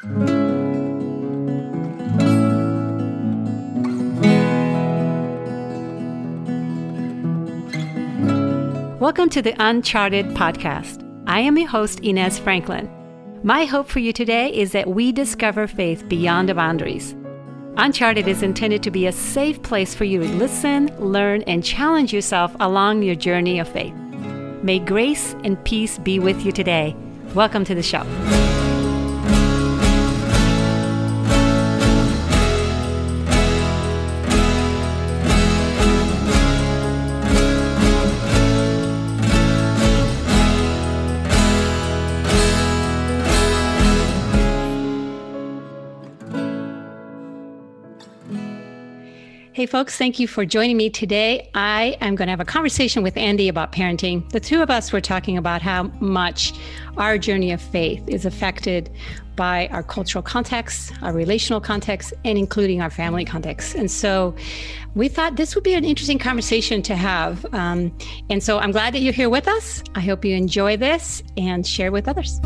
Welcome to the Uncharted podcast. I am your host, Inez Franklin. My hope for you today is that we discover faith beyond the boundaries. Uncharted is intended to be a safe place for you to listen, learn, and challenge yourself along your journey of faith. May grace and peace be with you today. Welcome to the show. Hey, folks, thank you for joining me today. I am going to have a conversation with Andy about parenting. The two of us were talking about how much our journey of faith is affected by our cultural context, our relational context, and including our family context. And so we thought this would be an interesting conversation to have. Um, and so I'm glad that you're here with us. I hope you enjoy this and share with others.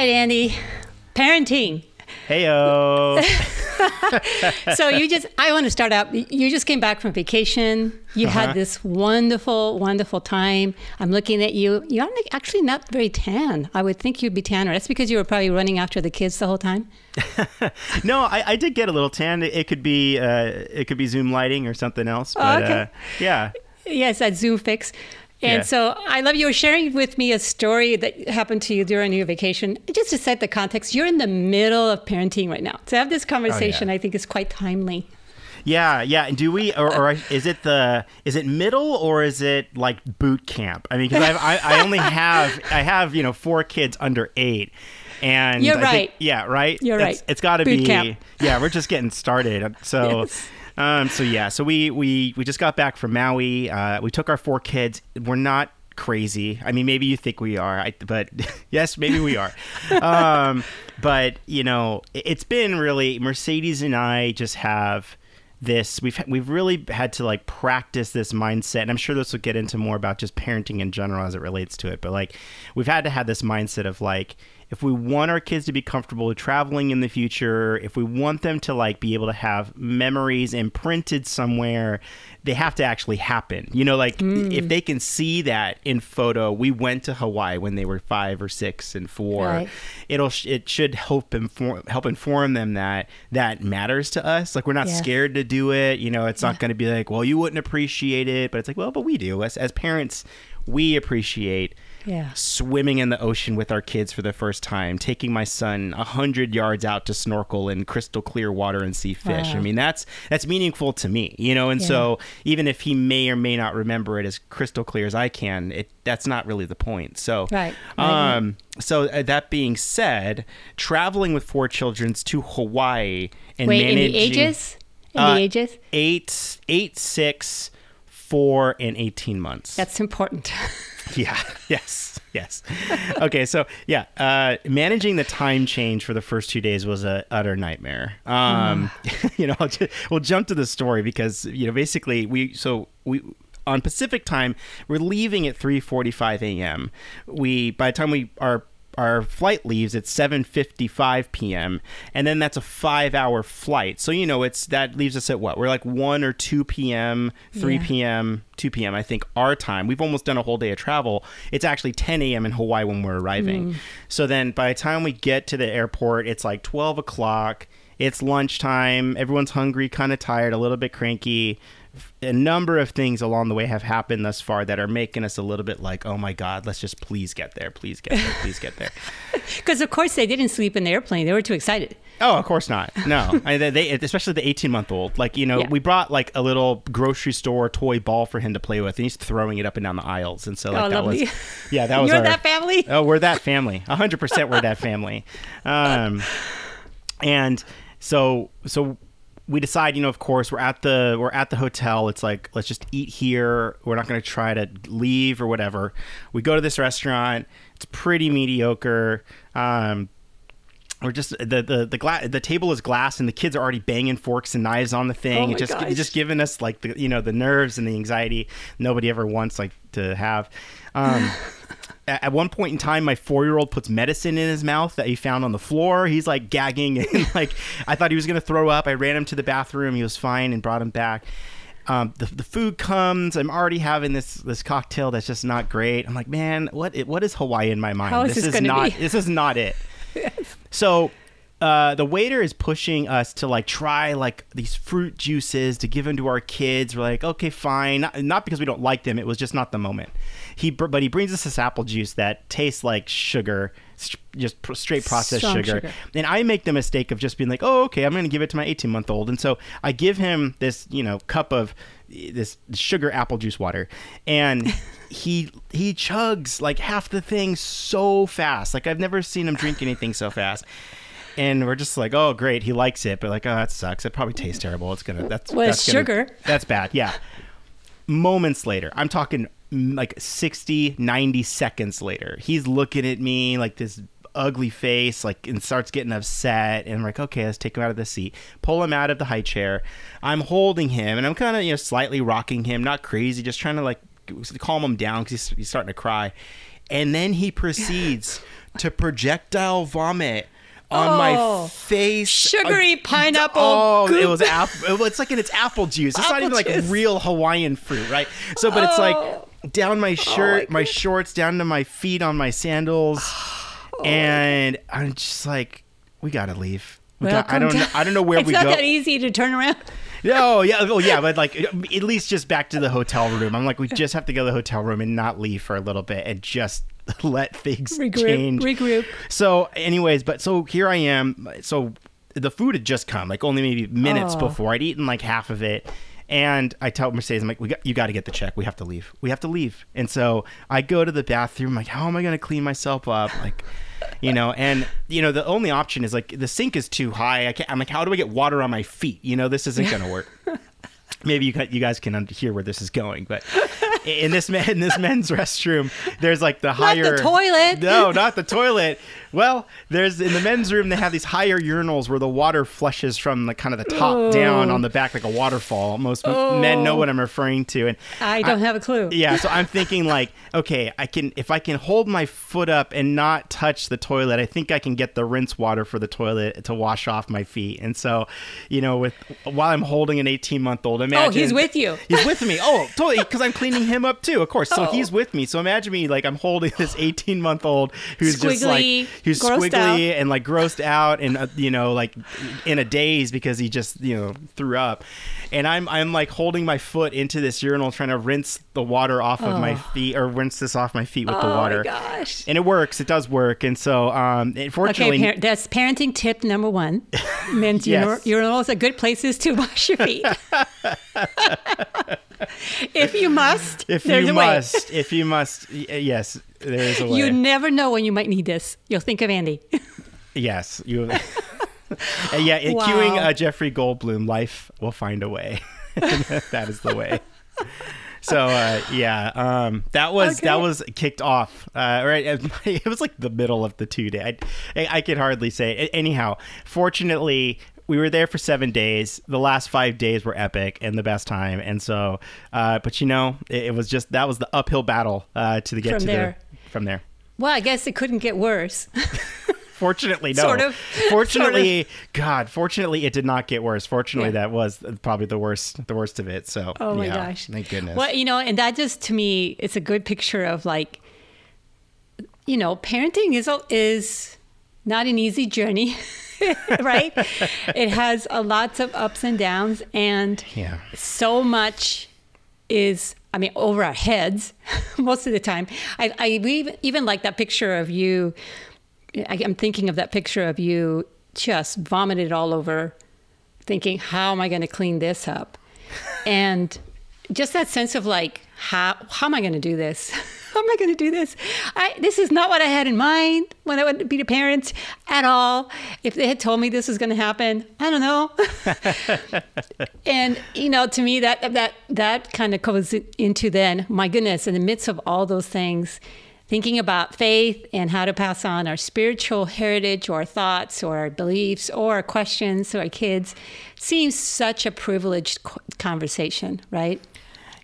Right, Andy. Parenting. Heyo. so you just I want to start out you just came back from vacation. You uh-huh. had this wonderful wonderful time. I'm looking at you. You're actually not very tan. I would think you'd be tanner. That's because you were probably running after the kids the whole time. no, I, I, did get a little tan. It, could be uh, it could be Zoom lighting or something else. Oh, but, oh, okay. Uh, yeah. Yes, that Zoom fix. And yeah. so I love you were sharing with me a story that happened to you during your vacation. Just to set the context, you're in the middle of parenting right now. To have this conversation, oh, yeah. I think is quite timely. Yeah, yeah. And do we, or, or, is it the, is it middle or is it like boot camp? I mean, because I, I only have, I have, you know, four kids under eight. And you're I right. Think, yeah, right. You're it's, right. It's got to be. Camp. Yeah, we're just getting started. So yes. Um, so yeah, so we we we just got back from Maui. Uh, we took our four kids. We're not crazy. I mean, maybe you think we are, I, but yes, maybe we are. um, but you know, it's been really Mercedes and I just have this we've we've really had to like practice this mindset and i'm sure this will get into more about just parenting in general as it relates to it but like we've had to have this mindset of like if we want our kids to be comfortable traveling in the future, if we want them to like be able to have memories imprinted somewhere, they have to actually happen. You know, like mm. if they can see that in photo, we went to Hawaii when they were five or six and four. Right. It'll it should help inform help inform them that that matters to us. Like we're not scared to do it. You know, it's yeah. not going to be like, well, you wouldn't appreciate it, but it's like, well, but we do as as parents. We appreciate yeah. swimming in the ocean with our kids for the first time, taking my son a hundred yards out to snorkel in crystal clear water and see fish. Wow. I mean, that's that's meaningful to me, you know. And yeah. so even if he may or may not remember it as crystal clear as I can, it that's not really the point. So, right. right. Um. So uh, that being said, traveling with four children to Hawaii and Wait, managing in the ages, in uh, the ages, eight, eight, six, four, and eighteen months. That's important. Yeah. Yes. Yes. Okay. So yeah, uh, managing the time change for the first two days was a utter nightmare. Um, mm. you know, just, we'll jump to the story because you know basically we so we on Pacific time we're leaving at 3:45 a.m. We by the time we are our flight leaves at 7:55 p.m. and then that's a 5-hour flight. So you know it's that leaves us at what? We're like 1 or 2 p.m., 3 yeah. p.m., 2 p.m. I think our time. We've almost done a whole day of travel. It's actually 10 a.m. in Hawaii when we're arriving. Mm. So then by the time we get to the airport, it's like 12 o'clock. It's lunchtime. Everyone's hungry, kind of tired, a little bit cranky a number of things along the way have happened thus far that are making us a little bit like, oh my God, let's just please get there, please get there, please get there. Because of course they didn't sleep in the airplane; they were too excited. Oh, of course not. No, I, they, especially the 18 month old. Like you know, yeah. we brought like a little grocery store toy ball for him to play with, and he's throwing it up and down the aisles. And so like oh, that lovely. was, yeah, that was. You're our, that family. Oh, we're that family. 100 percent, we're that family. Um, and so so we decide, you know, of course, we're at the we're at the hotel. It's like let's just eat here. We're not going to try to leave or whatever. We go to this restaurant. It's pretty mediocre. Um, we're just the the the gla- the table is glass and the kids are already banging forks and knives on the thing. Oh it just gosh. just giving us like the you know the nerves and the anxiety nobody ever wants like to have. Um, at one point in time, my four year old puts medicine in his mouth that he found on the floor. He's like gagging and like I thought he was gonna throw up. I ran him to the bathroom. He was fine and brought him back. Um, the, the food comes. I'm already having this this cocktail that's just not great. I'm like, man, what what is Hawaii in my mind? How is this gonna not be? this is not it. So uh, the waiter is pushing us to like try like these fruit juices to give them to our kids. We're like, okay, fine. Not, not because we don't like them. It was just not the moment. He br- but he brings us this apple juice that tastes like sugar, just pr- straight processed sugar. sugar. And I make the mistake of just being like, oh, okay, I'm going to give it to my 18 month old. And so I give him this, you know, cup of eh, this sugar apple juice water. And he he chugs like half the thing so fast. Like I've never seen him drink anything so fast. And we're just like, oh, great, he likes it, but like, oh, that sucks. It probably tastes terrible. It's gonna that's Well, that's it's gonna- sugar. That's bad. Yeah. Moments later, I'm talking mm, like 60, 90 seconds later, he's looking at me like this ugly face, like, and starts getting upset. And I'm like, okay, let's take him out of the seat, pull him out of the high chair. I'm holding him, and I'm kind of, you know, slightly rocking him, not crazy, just trying to like calm him down because he's, he's starting to cry. And then he proceeds to projectile vomit on Oh. my face. Sugary pineapple Oh, it was apple. It's like in it's apple juice. It's not Apple even like juice. real Hawaiian fruit, right? So, but it's Oh. like down my oh shirt, my, goodness. shorts, down to my feet on my sandals, Oh, and I'm just like, we gotta leave. We got, I don't. Know, I don't know where it's we go. It's not that easy to turn around. No, yeah, oh yeah, oh, but like at least just back to the hotel room. I'm like, we just have to go to the hotel room and not leave for a little bit and just let things Regroup, change. regroup. So, anyways, but so here I am. So the food had just come, like only maybe minutes Oh. before. I'd eaten like half of it. And I tell Mercedes, I'm like, we got, you got to get the check. We have to leave. We have to leave. And so I go to the bathroom. like, how am I going to clean myself up? Like, you know, and you know, the only option is like the sink is too high. I can't, I'm like, how do I get water on my feet? You know, this isn't going to work. Maybe you, you guys can hear where this is going, but in this in this men's restroom, there's like the Not higher the toilet. no, not the toilet. Well, there's in the men's room they have these higher urinals where the water flushes from the kind of the top Oh. down on the back like a waterfall. Most m men know what oh. I'm referring to, and I don't have a clue. yeah, so I'm thinking like, okay, I can if I can hold my foot up and not touch the toilet, I think I can get the rinse water for the toilet to wash off my feet. And so, you know, with while I'm holding an 18 month old, imagine Oh, he's with you. He's with me. Oh, totally, because I'm cleaning him up too, of course. So Oh. he's with me. So imagine me like I'm holding this 18 month old who's just like Who's grossed squiggly out. and like grossed out and uh, you know like in a daze because he just you know threw up, and I'm I'm like holding my foot into this urinal trying to rinse the water off of my Oh. feet or rinse this off my feet with the Oh water. my gosh. And it works. It does work. And so, um, Okay, unfortunately, par- that's parenting tip number one. Men's Yes. urinal- urinals are good places to wash your feet. if you must, if there's you a way. must, if you must, yes, there is a way. You never know when you might need this. You'll think of Andy. Yes, you. Uh, yeah, Wow. cueing uh, Jeffrey Goldblum, life will find a way. that is the way. So uh, yeah, um, that was that was kicked off. Uh, right, it was like the middle of the two day. I, I could hardly say. It. Anyhow, fortunately, we were there for seven days. The last five days were epic and the best time. And so, uh, but you know, it, it was just that was the uphill battle uh, to the get From to there. the from there. Well, I guess it couldn't get worse. Fortunately, no. Sort of. Fortunately, God. Fortunately, it did not get worse. Fortunately, Yeah. that was probably the worst, the worst of it. So, Oh my yeah, gosh. thank goodness. Well, you know, and that just to me, it's a good picture of like, you know, parenting is is not an easy journey, right? it has a lots of ups and downs, and Yeah. so much is. I mean, over our heads most of the time. I, I even, even like that picture of you. I, I'm thinking of that picture of you just vomited all over, thinking, "How am I going to clean this up?" and just that sense of like, how how am I going to do this? how am I going to do this? I, this is not what I had in mind when I would be a parent at all. If they had told me this was going to happen, I don't know. and you know, to me, that that that kind of goes into then, my goodness, in the midst of all those things, thinking about faith and how to pass on our spiritual heritage or thoughts or our beliefs or our questions to our kids seems such a privileged conversation, right?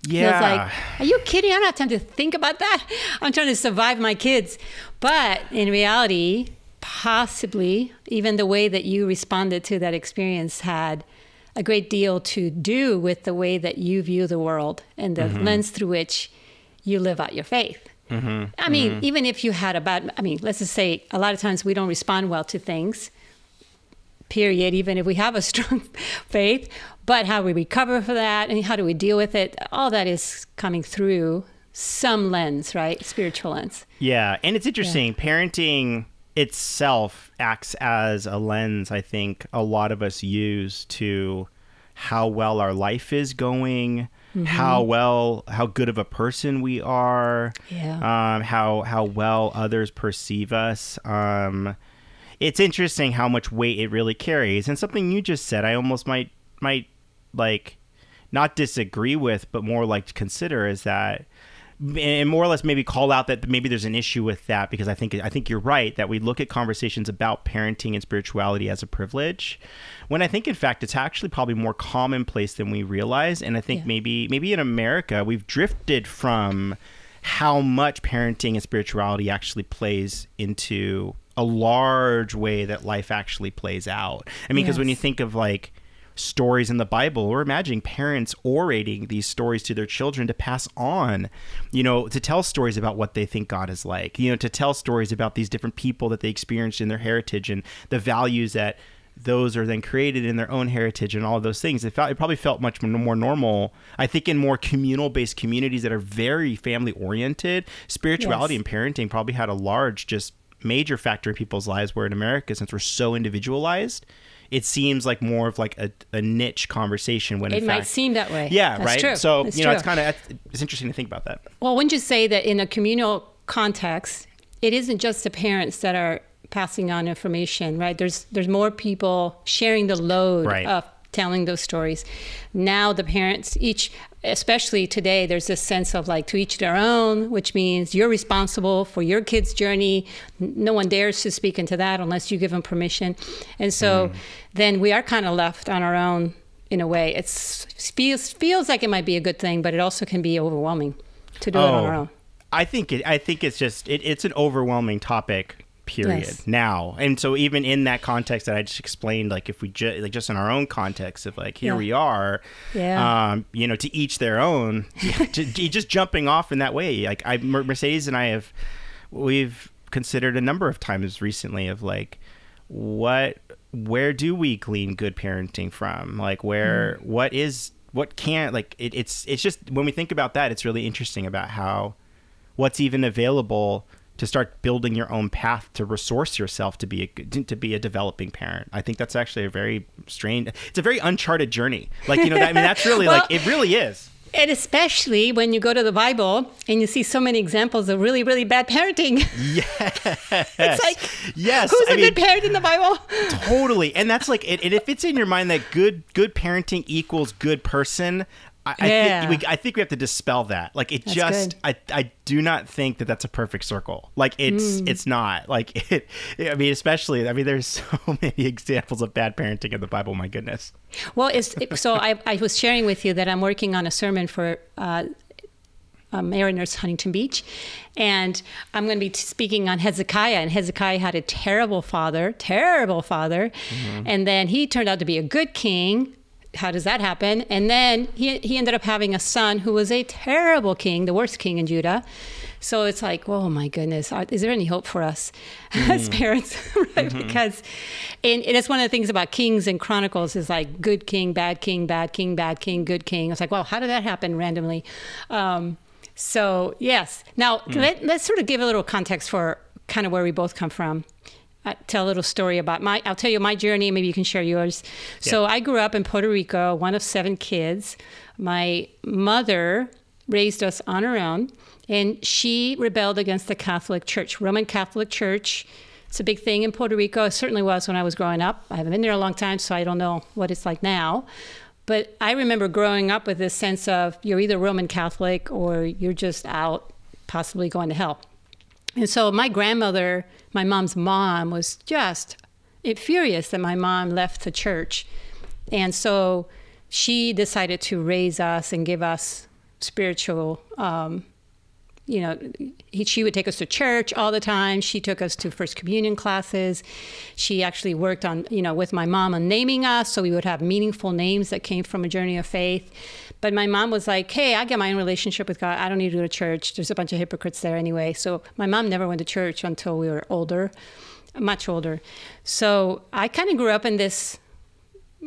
Yeah. like, are you kidding? I don't have time to think about that. I'm trying to survive my kids. But in reality, possibly even the way that you responded to that experience had a great deal to do with the way that you view the world and the mm-hmm. lens through which you live out your faith. Mm-hmm. I mean, mm-hmm. even if you had a bad, I mean, let's just say a lot of times we don't respond well to things, period, even if we have a strong faith. But how we recover for that and how do we deal with it, all that is coming through some lens, right? Spiritual lens. Yeah. And it's interesting. Yeah. Parenting itself acts as a lens, I think a lot of us use to how well our life is going. Mm-hmm. How well, how good of a person we are, yeah. um, how how well others perceive us. Um, it's interesting how much weight it really carries. And something you just said, I almost might might like not disagree with, but more like consider is that and more or less maybe call out that maybe there's an issue with that because I think I think you're right that we look at conversations about parenting and spirituality as a privilege when I think in fact it's actually probably more commonplace than we realize and I think yeah. maybe maybe in America we've drifted from how much parenting and spirituality actually plays into a large way that life actually plays out. I mean, because yes. when you think of like stories in the Bible, we're imagining parents orating these stories to their children to pass on, you know, to tell stories about what they think God is like, you know, to tell stories about these different people that they experienced in their heritage and the values that those are then created in their own heritage and all of those things. It, felt, it probably felt much more normal. I think in more communal based communities that are very family oriented, spirituality yes. and parenting probably had a large just major factor in people's lives where in america since we're so individualized it seems like more of like a, a niche conversation when it might fact, seem that way yeah That's right true. so That's you know true. it's kind of it's interesting to think about that well wouldn't you say that in a communal context it isn't just the parents that are passing on information right there's there's more people sharing the load right. of telling those stories. Now the parents each especially today there's this sense of like to each their own, which means you're responsible for your kid's journey. No one dares to speak into that unless you give them permission. And so mm. then we are kind of left on our own in a way. It feels feels like it might be a good thing, but it also can be overwhelming to do oh, it on our oh, own. I think it, I think it's just it, it's an overwhelming topic period yes. now and so even in that context that i just explained like if we just like just in our own context of like here yeah. we are yeah um you know to each their own just jumping off in that way like i mercedes and i have we've considered a number of times recently of like what where do we glean good parenting from like where mm. what is what can't like it, it's it's just when we think about that it's really interesting about how what's even available to start building your own path to resource yourself to be a to be a developing parent. I think that's actually a very strange. It's a very uncharted journey. Like you know, that, I mean, that's really well, like it really is. And especially when you go to the Bible and you see so many examples of really, really bad parenting. Yes. it's like, yes. Who's I a mean, good parent in the Bible? totally. And that's like, and if it's in your mind that good, good parenting equals good person, I, yeah. I think we I think we have to dispel that. Like it that's just good. I I do not think that that's a perfect circle. Like it's mm. it's not. Like it I mean especially I mean there's so many examples of bad parenting in the Bible, my goodness. Well, it's so I I was sharing with you that I'm working on a sermon for uh, um, Mariners Huntington Beach. And I'm going to be speaking on Hezekiah. And Hezekiah had a terrible father, terrible father. Mm-hmm. And then he turned out to be a good king how does that happen? And then he, he ended up having a son who was a terrible king, the worst king in Judah. So it's like, oh my goodness, is there any hope for us mm. as parents? right? Mm-hmm. Because, and it's one of the things about Kings and Chronicles is like good king, bad king, bad king, bad king, good king. It's like, well, how did that happen randomly? Um, so yes. Now mm. let, let's sort of give a little context for kind of where we both come from. Tell a little story about my. I'll tell you my journey. Maybe you can share yours. Yeah. So I grew up in Puerto Rico, one of seven kids. My mother raised us on her own, and she rebelled against the Catholic Church, Roman Catholic Church. It's a big thing in Puerto Rico. It certainly was when I was growing up. I haven't been there a long time, so I don't know what it's like now. But I remember growing up with this sense of you're either Roman Catholic or you're just out, possibly going to hell. And so my grandmother, my mom's mom, was just furious that my mom left the church. And so she decided to raise us and give us spiritual um, you know, he, she would take us to church all the time. She took us to first communion classes. She actually worked on, you know, with my mom on naming us, so we would have meaningful names that came from a journey of faith. But my mom was like, "Hey, I get my own relationship with God. I don't need to go to church. There's a bunch of hypocrites there anyway." So my mom never went to church until we were older, much older. So I kind of grew up in this,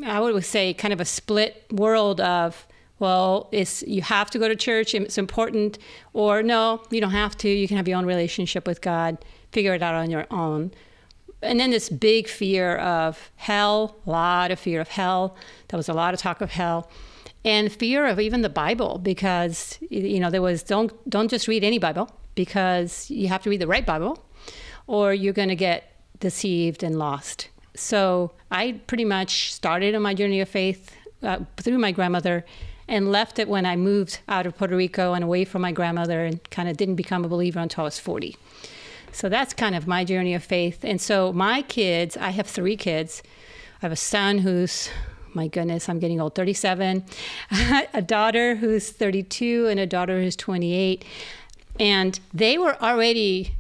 I would say, kind of a split world of well, it's you have to go to church, it's important, or no, you don't have to. You can have your own relationship with God, figure it out on your own. And then this big fear of hell, a lot of fear of hell. There was a lot of talk of hell, and fear of even the Bible because you know there was don't don't just read any Bible because you have to read the right Bible, or you're going to get deceived and lost. So I pretty much started on my journey of faith uh, through my grandmother and left it when I moved out of Puerto Rico and away from my grandmother and kind of didn't become a believer until I was 40. So that's kind of my journey of faith. And so my kids, I have three kids. I have a son who's, my goodness, I'm getting old, 37, a daughter who's 32, and a daughter who's 28. And they were already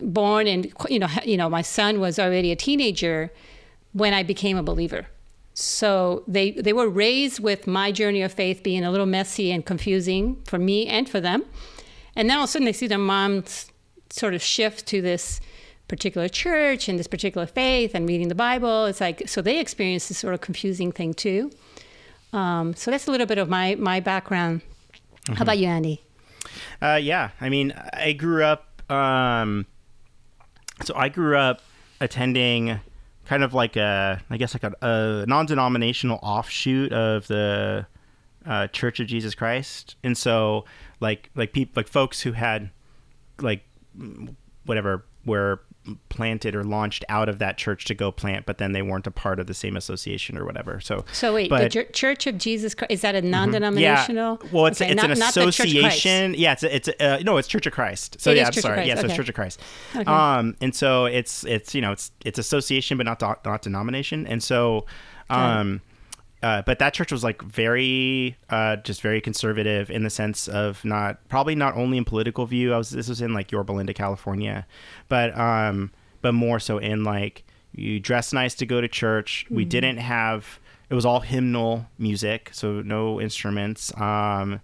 born and you know you know my son was already a teenager when I became a believer. So they they were raised with my journey of faith being a little messy and confusing for me and for them. And then all of a sudden they see their mom sort of shift to this particular church and this particular faith and reading the Bible. It's like so they experience this sort of confusing thing too. Um, so that's a little bit of my my background. Mm-hmm. How about you, Andy? Uh, yeah, I mean, I grew up. Um, so I grew up attending kind of like a, I guess like a, a non-denominational offshoot of the uh, Church of Jesus Christ, and so like like people like folks who had like whatever were planted or launched out of that church to go plant, but then they weren't a part of the same association or whatever. So, so wait, but, the Church of Jesus Christ is that a mm-hmm. non-denominational? Yeah. Well, it's okay, it's not, an association. Yeah, it's a, it's a, uh, no, it's Church of Christ. So it yeah, I'm Church sorry. Yeah, so okay. it's Church of Christ. Okay. Um, and so it's it's you know it's it's association, but not not denomination. And so, um. Uh, but that church was like very, uh, just very conservative in the sense of not probably not only in political view. I was this was in like Yorba Linda, California, but um, but more so in like you dress nice to go to church. Mm-hmm. We didn't have it was all hymnal music, so no instruments. Um,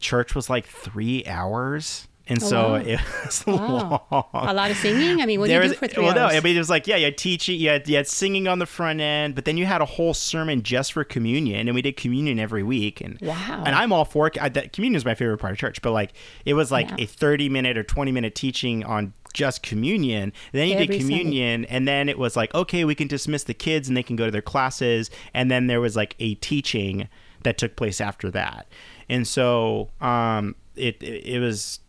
church was like three hours. And oh, so wow. it was wow. long. A lot of singing. I mean, what there do you was, do for three well, hours? no, I mean, it was like yeah, you had teaching, you had, you had singing on the front end, but then you had a whole sermon just for communion, and we did communion every week. And wow, and I'm all for I, that. Communion is my favorite part of church, but like it was like yeah. a 30 minute or 20 minute teaching on just communion. And then you Every did communion, Sunday. and then it was like, okay, we can dismiss the kids and they can go to their classes. And then there was like a teaching that took place after that. And so um, it, it, it was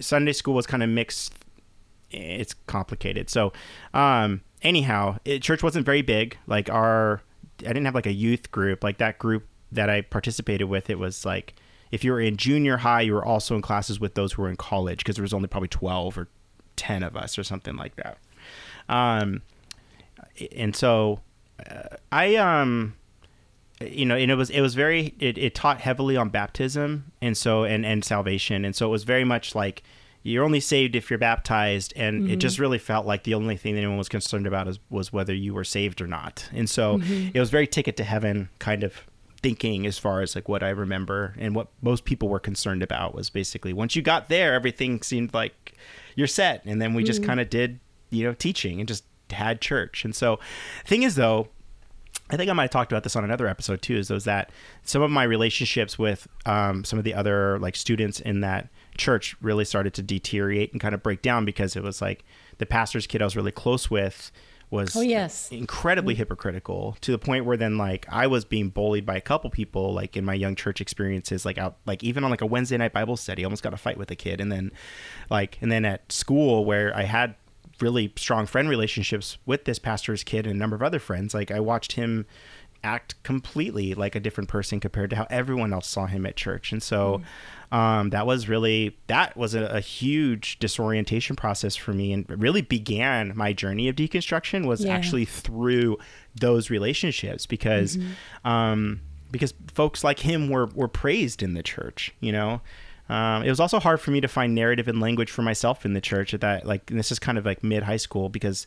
Sunday school was kind of mixed. It's complicated. So, um, anyhow, it, church wasn't very big. Like our, I didn't have like a youth group. Like that group that I participated with, it was like if you were in junior high, you were also in classes with those who were in college because there was only probably twelve or ten of us or something like that. Um, and so uh, I um you know, and it was it was very it, it taught heavily on baptism and so and and salvation, and so it was very much like you're only saved if you're baptized, and mm-hmm. it just really felt like the only thing that anyone was concerned about is, was whether you were saved or not, and so mm-hmm. it was very ticket to heaven kind of thinking as far as like what I remember and what most people were concerned about was basically once you got there, everything seemed like you're set, and then we mm-hmm. just kind of did you know teaching and just had church, and so thing is though I think I might have talked about this on another episode too. Is those that some of my relationships with um, some of the other like students in that church really started to deteriorate and kind of break down because it was like the pastor's kid I was really close with was oh, yes. incredibly mm-hmm. hypocritical to the point where then like I was being bullied by a couple people like in my young church experiences like out like even on like a Wednesday night Bible study I almost got a fight with a kid and then like and then at school where I had really strong friend relationships with this pastor's kid and a number of other friends like I watched him act completely like a different person compared to how everyone else saw him at church and so mm um, that was really that was a, a, huge disorientation process for me and really began my journey of deconstruction was yeah. actually through those relationships because mm-hmm. um, because folks like him were were praised in the church you know um, it was also hard for me to find narrative and language for myself in the church at that like this is kind of like mid high school because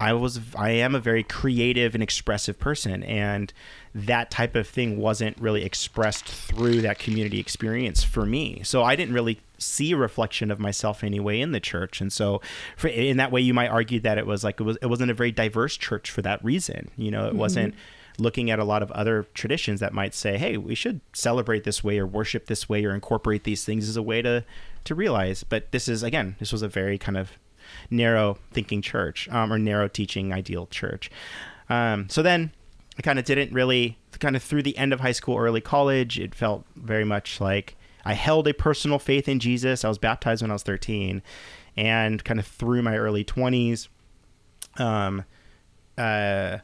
I was I am a very creative and expressive person and that type of thing wasn't really expressed through that community experience for me. So I didn't really see a reflection of myself anyway in the church. And so for, in that way you might argue that it was like it was it wasn't a very diverse church for that reason. You know, it mm-hmm. wasn't looking at a lot of other traditions that might say, "Hey, we should celebrate this way or worship this way or incorporate these things as a way to to realize." But this is again, this was a very kind of narrow thinking church um, or narrow teaching ideal church. Um, so then I kind of didn't really kind of through the end of high school, early college. It felt very much like I held a personal faith in Jesus. I was baptized when I was 13, and kind of through my early 20s, um, uh,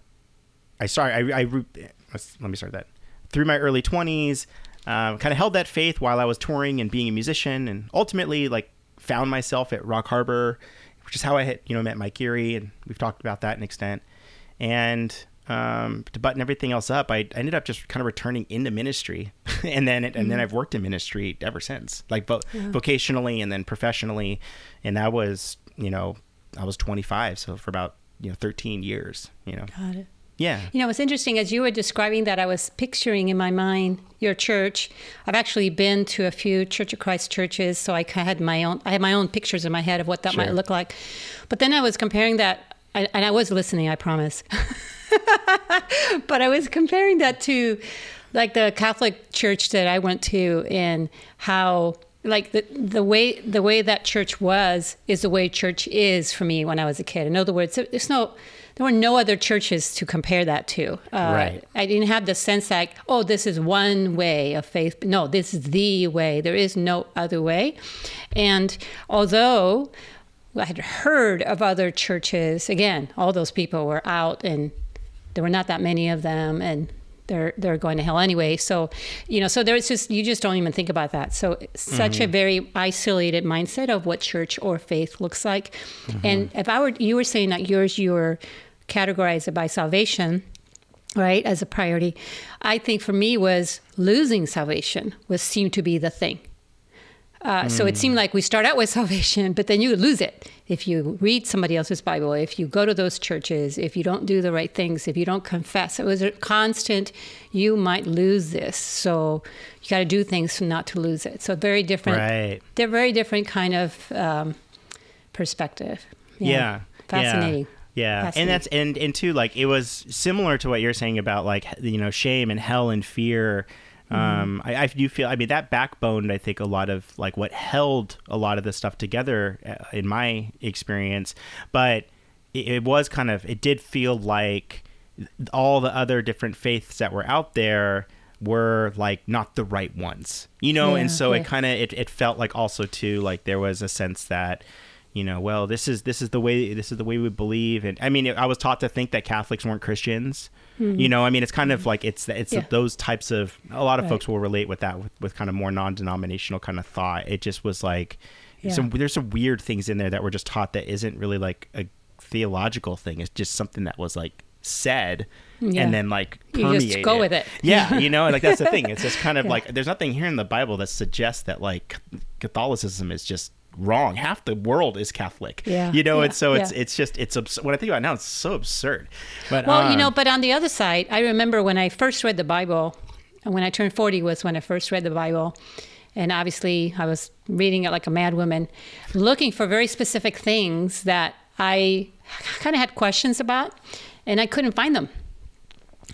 I sorry, I, I let me start that. Through my early 20s, um, kind of held that faith while I was touring and being a musician, and ultimately like found myself at Rock Harbor which is how I had, you know, met Mike Geary, and we've talked about that in extent. And um, to button everything else up, I, I ended up just kind of returning into ministry, and then it, and mm-hmm. then I've worked in ministry ever since, like both yeah. vocationally and then professionally, and that was, you know, I was 25, so for about you know 13 years, you know. Got it. Yeah. You know, it's interesting as you were describing that, I was picturing in my mind your church. I've actually been to a few Church of Christ churches, so I had my own. I had my own pictures in my head of what that sure. might look like. But then I was comparing that, and I was listening. I promise. but I was comparing that to, like the Catholic church that I went to, and how like the the way the way that church was is the way church is for me when I was a kid. In other words, there's no there were no other churches to compare that to. Uh, right. I didn't have the sense that, oh, this is one way of faith. No, this is the way. There is no other way. And although I had heard of other churches, again, all those people were out and there were not that many of them. And they're they're going to hell anyway. So, you know, so there's just you just don't even think about that. So, such mm-hmm. a very isolated mindset of what church or faith looks like. Mm-hmm. And if I were you were saying that yours you were it by salvation, right, as a priority. I think for me was losing salvation was seemed to be the thing. Uh, mm. So it seemed like we start out with salvation, but then you lose it if you read somebody else's Bible, if you go to those churches, if you don't do the right things, if you don't confess. It was a constant, you might lose this. So you got to do things not to lose it. So very different. Right. They're very different kind of um, perspective. Yeah. yeah. Fascinating. Yeah. Yeah, and that's and and too like it was similar to what you're saying about like you know shame and hell and fear Mm-hmm. Um, I, I do feel, I mean, that backbone, I think a lot of like what held a lot of this stuff together uh, in my experience, but it, it was kind of, it did feel like all the other different faiths that were out there were like not the right ones, you know? Yeah, and so yeah. it kind of, it, it felt like also too, like there was a sense that, you know, well, this is this is the way this is the way we believe, and I mean, I was taught to think that Catholics weren't Christians, Mm-hmm. You know, I mean, it's kind of like it's it's yeah. those types of. A lot of right. folks will relate with that with, with kind of more non-denominational kind of thought. It just was like yeah. some there's some weird things in there that were just taught that isn't really like a theological thing. It's just something that was like said yeah. and then like permeate you just go it. with it yeah you know like that's the thing it's just kind of yeah. like there's nothing here in the bible that suggests that like catholicism is just wrong. Half the world is Catholic. Yeah. You know, yeah. and so it's yeah. it's just it's abs- when I think about it now, it's so absurd. But well, um, you know, but on the other side, I remember when I first read the Bible, when I turned forty was when I first read the Bible. And obviously, I was reading it like a mad woman, looking for very specific things that I kind of had questions about, and I couldn't find them.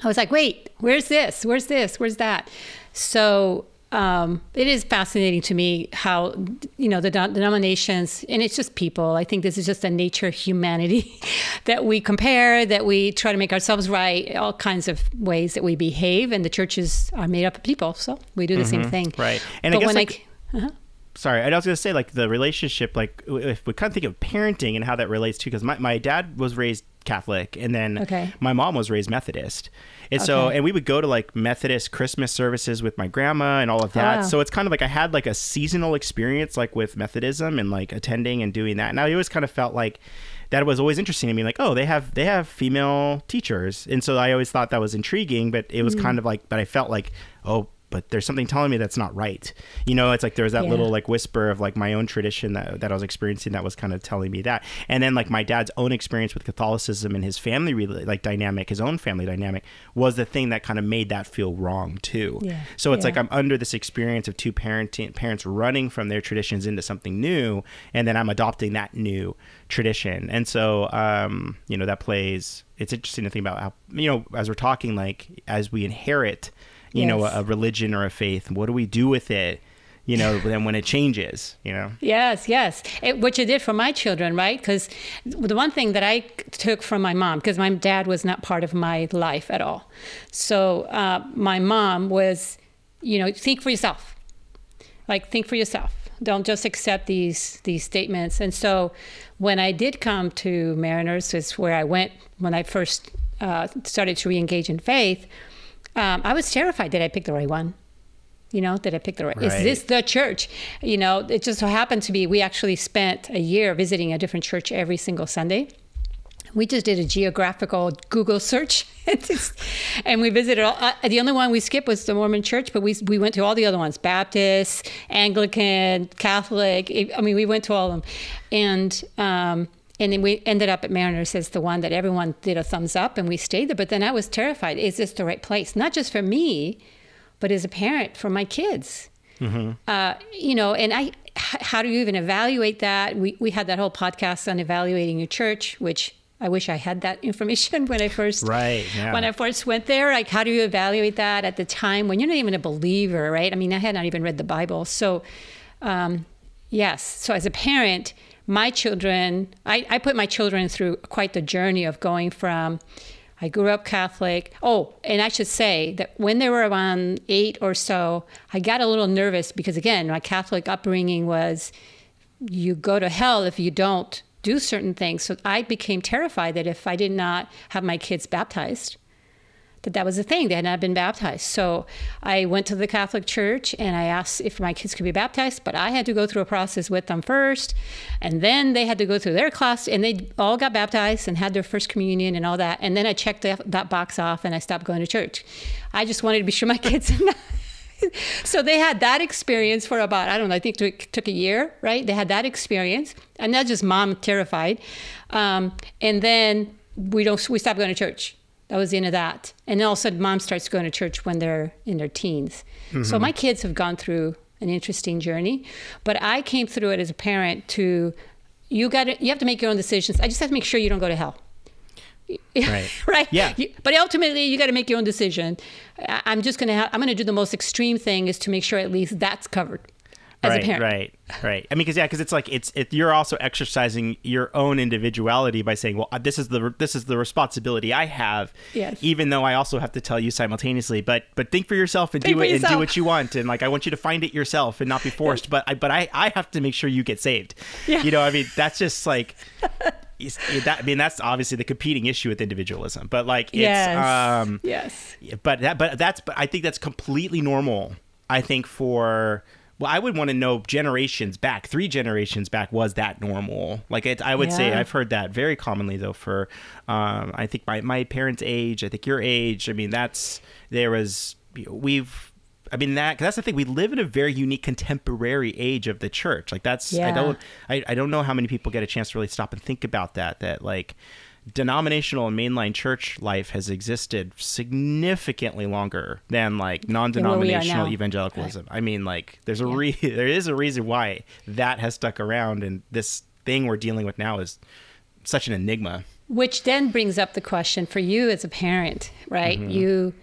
I was like, wait, where's this? Where's this? Where's that? So um, it is fascinating to me how you know the denominations and it's just people i think this is just a nature of humanity that we compare that we try to make ourselves right all kinds of ways that we behave and the churches are made up of people so we do the mm-hmm. same thing right and but I guess like, I, uh-huh. sorry i was going to say like the relationship like if we kind of think of parenting and how that relates to because my, my dad was raised catholic and then okay. my mom was raised methodist and okay. so, and we would go to like Methodist Christmas services with my grandma and all of that. So it's kind of like I had like a seasonal experience like with Methodism and like attending and doing that. And I always kind of felt like that was always interesting to me like oh they have they have female teachers and so i always thought that was intriguing but it was mm. kind of like but i felt like oh but there's something telling me that's not right. You know, it's like there's that yeah. little like whisper of like my own tradition that, that I was experiencing that was kind of telling me that. And then like my dad's own experience with Catholicism and his family really like dynamic, his own family dynamic was the thing that kind of made that feel wrong too. Yeah. So it's yeah. like I'm under this experience of two parenting parents running from their traditions into something new, and then I'm adopting that new tradition. And so, um, you know, that plays. It's interesting to think about how you know as we're talking like as we inherit you yes. know, a, a religion or a faith? What do we do with it? you know, then when it changes, you know? Yes, yes. It, which it did for my children, right? Because the one thing that I took from my mom, because my dad was not part of my life at all. So uh, my mom was, you know, think for yourself. Like, think for yourself. Don't just accept these these statements. And so when I did come to Mariners, is where I went when I first uh, started to re-engage in faith um, I was terrified. Did I pick the right one? You know, did I pick the right? right? Is this the church? You know, it just so happened to be we actually spent a year visiting a different church every single Sunday. We just did a geographical Google search, and we visited. All, uh, the only one we skipped was the Mormon Church, but we we went to all the other ones: Baptist, Anglican, Catholic. I mean, we went to all of them, and um, and then we ended up at Mariners as the one that everyone did a thumbs up and we stayed there. But then I was terrified. Is this the right place? Not just for me, but as a parent for my kids. Mm-hmm. Uh, you know, and I, how do you even evaluate that? We, we had that whole podcast on evaluating your church, which I wish I had that information when I first right yeah. when I first went there. Like, how do you evaluate that at the time when you're not even a believer, right? I mean, I had not even read the Bible, so um, yes. So as a parent, my children, I, I put my children through quite the journey of going from, I grew up Catholic. Oh, and I should say that when they were around eight or so, I got a little nervous because, again, my Catholic upbringing was you go to hell if you don't do certain things. So I became terrified that if I did not have my kids baptized, that that was a thing. They had not been baptized. So I went to the Catholic Church and I asked if my kids could be baptized, but I had to go through a process with them first. And then they had to go through their class and they all got baptized and had their first communion and all that. And then I checked that, that box off and I stopped going to church. I just wanted to be sure my kids so they had that experience for about i don't know i think it took a year right they had that experience and not just mom terrified um, and then we don't we stopped going to church that was the end of that. And then all of a sudden, mom starts going to church when they're in their teens. Mm-hmm. So my kids have gone through an interesting journey, but I came through it as a parent to you got to you have to make your own decisions. I just have to make sure you don't go to hell. Right. right. Yeah. You, but ultimately, you got to make your own decision. I'm just gonna ha- I'm gonna do the most extreme thing is to make sure at least that's covered as right, a parent. Right, right. I mean, because yeah, because it's like it's it, you're also exercising your own individuality by saying, well, this is the this is the responsibility I have. Yes. Even though I also have to tell you simultaneously, but but think for yourself and think do it yourself. and do what you want, and like I want you to find it yourself and not be forced. but I but I I have to make sure you get saved. Yeah. You know, I mean, that's just like. that I mean that's obviously the competing issue with individualism, but like it's yes. um yes. But that but that's but I think that's completely normal. I think for well, I would want to know generations back, three generations back, was that normal? Like, it, I would yeah. say I've heard that very commonly, though, for um, I think my, my parents' age, I think your age. I mean, that's there was, we've, I mean, that, that's the thing. We live in a very unique contemporary age of the church. Like, that's, yeah. I don't, I, I don't know how many people get a chance to really stop and think about that, that, like, denominational and mainline church life has existed significantly longer than like non-denominational evangelicalism. Right. I mean, like there's a yeah. re- there is a reason why that has stuck around, and this thing we're dealing with now is such an enigma. Which then brings up the question for you as a parent, right? Mm-hmm. You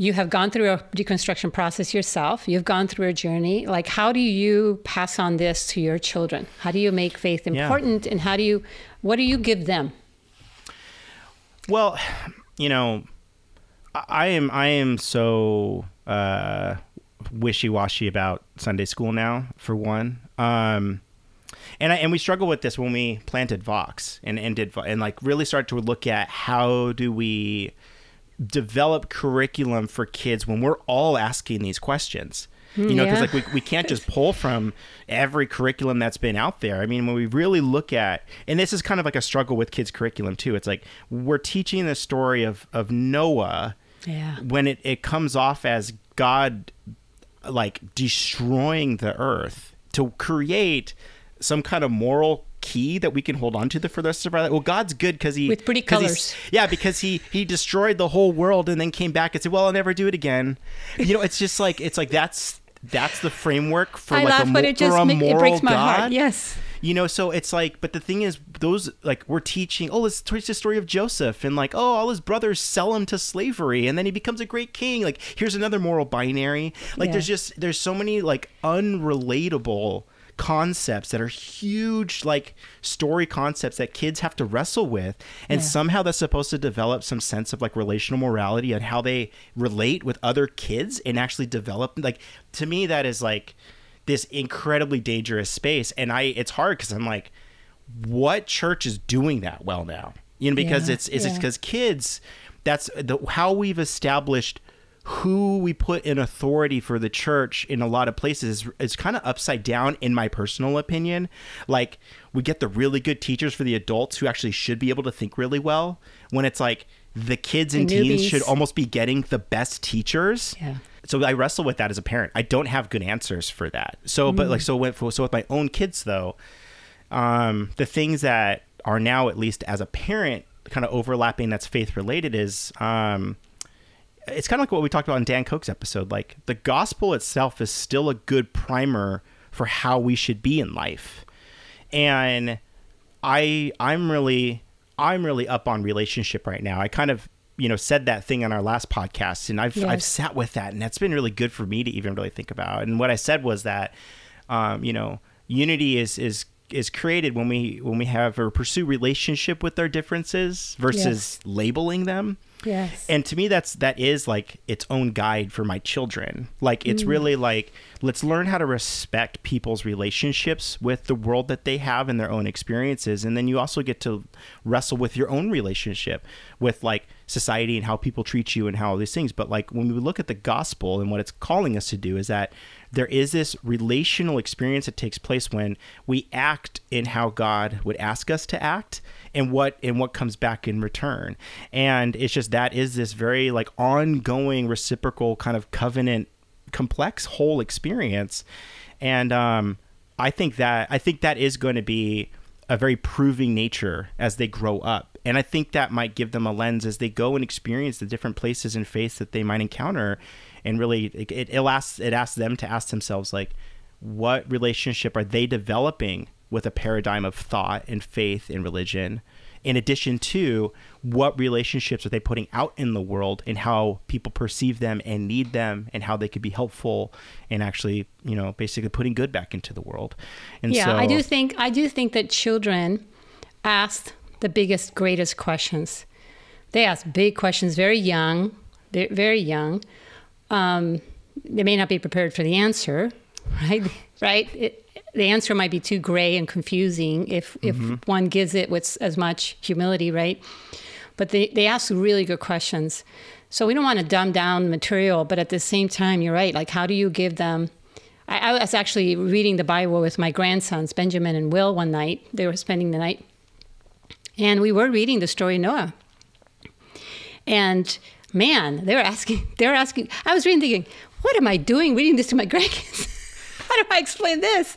you have gone through a deconstruction process yourself. You've gone through a journey. Like, how do you pass on this to your children? How do you make faith important? Yeah. And how do you, what do you give them? Well, you know, I am, I am so uh, wishy washy about Sunday school now, for one. Um, and I, and we struggle with this when we planted Vox and, and did and like really start to look at how do we develop curriculum for kids when we're all asking these questions you know because yeah. like we, we can't just pull from every curriculum that's been out there i mean when we really look at and this is kind of like a struggle with kids curriculum too it's like we're teaching the story of of noah yeah. when it, it comes off as god like destroying the earth to create some kind of moral key that we can hold on to the for the rest of our life. Well, God's good because he with pretty colors. Yeah, because he he destroyed the whole world and then came back and said, "Well, I'll never do it again." You know, it's just like it's like that's that's the framework for I like laugh, a, but it just a make, moral it breaks my God. Heart. Yes. You know, so it's like, but the thing is, those like we're teaching. Oh, let's teach the story of Joseph, and like, oh, all his brothers sell him to slavery, and then he becomes a great king. Like, here's another moral binary. Like, yeah. there's just there's so many like unrelatable concepts that are huge like story concepts that kids have to wrestle with and yeah. somehow that's supposed to develop some sense of like relational morality and how they relate with other kids and actually develop like to me that is like this incredibly dangerous space and i it's hard because i'm like what church is doing that well now you know because yeah, it's it's because kids that's the how we've established who we put in authority for the church in a lot of places is, is kind of upside down in my personal opinion like we get the really good teachers for the adults who actually should be able to think really well when it's like the kids and the teens should almost be getting the best teachers yeah so I wrestle with that as a parent. I don't have good answers for that. So, mm. but like, so with so with my own kids though, um, the things that are now at least as a parent kind of overlapping that's faith related is um, it's kind of like what we talked about in Dan Koch's episode. Like the gospel itself is still a good primer for how we should be in life. And I I'm really I'm really up on relationship right now. I kind of you know said that thing on our last podcast and I've yes. I've sat with that and that's been really good for me to even really think about. And what I said was that um, you know unity is is is created when we when we have or pursue relationship with our differences versus yes. labeling them Yes. And to me that's that is like its own guide for my children. Like it's mm. really like let's learn how to respect people's relationships with the world that they have and their own experiences and then you also get to wrestle with your own relationship with like society and how people treat you and how all these things. But like when we look at the gospel and what it's calling us to do is that there is this relational experience that takes place when we act in how God would ask us to act and what and what comes back in return. And it's just that is this very like ongoing reciprocal kind of covenant complex whole experience. And um I think that I think that is going to be a very proving nature as they grow up. And I think that might give them a lens as they go and experience the different places and faiths that they might encounter. And really, it, it, asks, it asks them to ask themselves, like, what relationship are they developing with a paradigm of thought and faith and religion? in addition to what relationships are they putting out in the world and how people perceive them and need them and how they could be helpful and actually you know basically putting good back into the world and yeah so, i do think i do think that children ask the biggest greatest questions they ask big questions very young they're very young um, they may not be prepared for the answer right right it, the answer might be too gray and confusing if mm-hmm. if one gives it with as much humility, right? But they, they ask really good questions. So we don't want to dumb down material, but at the same time, you're right. Like, how do you give them? I, I was actually reading the Bible with my grandsons, Benjamin and Will, one night. They were spending the night. And we were reading the story of Noah. And man, they were asking, they were asking, I was reading thinking, what am I doing reading this to my grandkids? how do I explain this?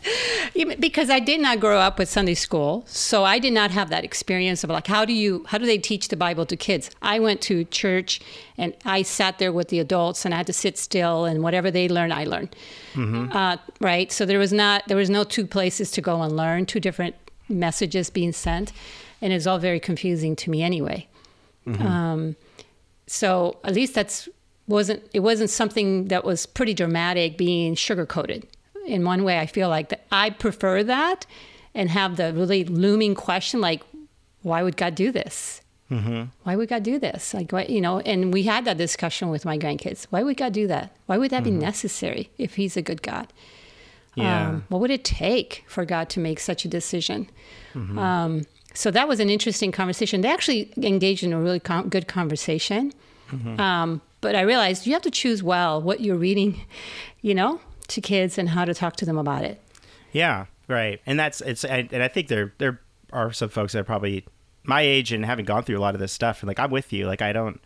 Because I did not grow up with Sunday school, so I did not have that experience of like how do you how do they teach the Bible to kids? I went to church and I sat there with the adults and I had to sit still and whatever they learned, I learned. Mm-hmm. Uh, right. So there was not there was no two places to go and learn, two different messages being sent, and it's all very confusing to me anyway. Mm-hmm. Um, so at least that's wasn't it wasn't something that was pretty dramatic being sugar coated. In one way, I feel like that I prefer that and have the really looming question like, why would God do this? Mm-hmm. Why would God do this? Like, what, you know, and we had that discussion with my grandkids. Why would God do that? Why would that mm-hmm. be necessary if He's a good God? Yeah. Um, what would it take for God to make such a decision? Mm-hmm. Um, so that was an interesting conversation. They actually engaged in a really com- good conversation. Mm-hmm. Um, but I realized you have to choose well what you're reading, you know, to kids and how to talk to them about it. Yeah, right. And that's it's and I think there there are some folks that are probably my age and having gone through a lot of this stuff and like I'm with you. Like I don't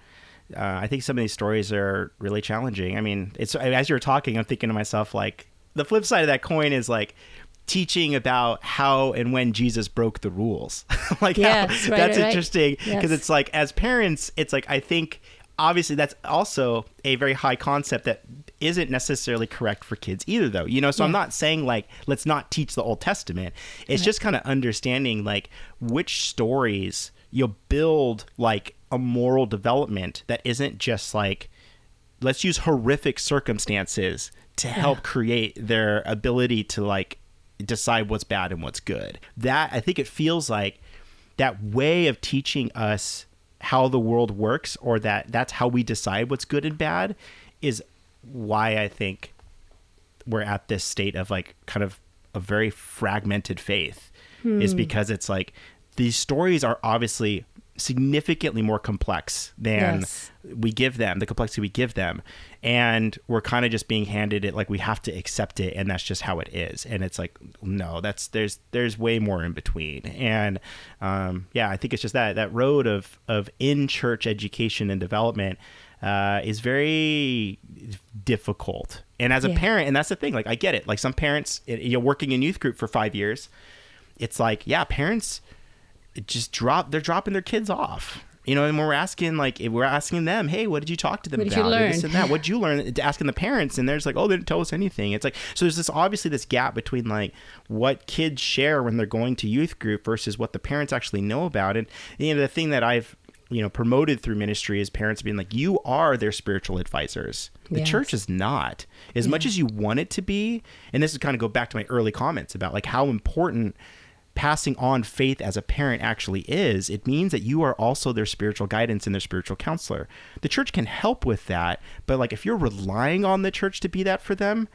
uh, I think some of these stories are really challenging. I mean, it's as you're talking, I'm thinking to myself like the flip side of that coin is like teaching about how and when Jesus broke the rules. like how, right, that's right, interesting because yes. it's like as parents, it's like I think obviously that's also a very high concept that isn't necessarily correct for kids either though you know so yeah. i'm not saying like let's not teach the old testament it's right. just kind of understanding like which stories you'll build like a moral development that isn't just like let's use horrific circumstances to help yeah. create their ability to like decide what's bad and what's good that i think it feels like that way of teaching us how the world works or that that's how we decide what's good and bad is why I think we're at this state of like kind of a very fragmented faith hmm. is because it's like these stories are obviously significantly more complex than yes. we give them, the complexity we give them. And we're kind of just being handed it like we have to accept it and that's just how it is. And it's like, no, that's there's there's way more in between. And um, yeah, I think it's just that that road of of in church education and development uh, is very difficult. And as a yeah. parent, and that's the thing, like I get it. Like some parents, you know, working in youth group for five years, it's like, yeah, parents just drop they're dropping their kids off you know, and we're asking like we're asking them, hey, what did you talk to them what about? Did you learn? This and that. What did you learn? Asking the parents, and they're just like, oh, they didn't tell us anything. It's like so there's this obviously this gap between like what kids share when they're going to youth group versus what the parents actually know about. And you know, the thing that I've you know promoted through ministry is parents being like, you are their spiritual advisors. The yes. church is not as yeah. much as you want it to be. And this is kind of go back to my early comments about like how important passing on faith as a parent actually is, it means that you are also their spiritual guidance and their spiritual counselor. The church can help with that, but like if you're relying on the church to be that for them,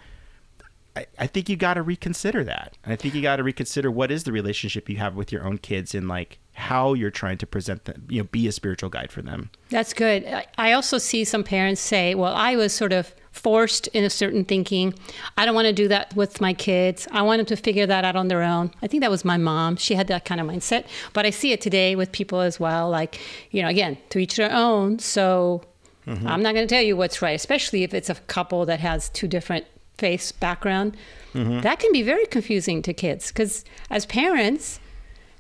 I, I think you got to reconsider that. And I think you got to reconsider what is the relationship you have with your own kids and like how you're trying to present them, you know, be a spiritual guide for them. That's good. I also see some parents say, well, I was sort of forced in a certain thinking. I don't want to do that with my kids. I want them to figure that out on their own. I think that was my mom. She had that kind of mindset. But I see it today with people as well. Like, you know, again, to each their own. So mm-hmm. I'm not going to tell you what's right, especially if it's a couple that has two different faith background. Mm-hmm. That can be very confusing to kids because as parents,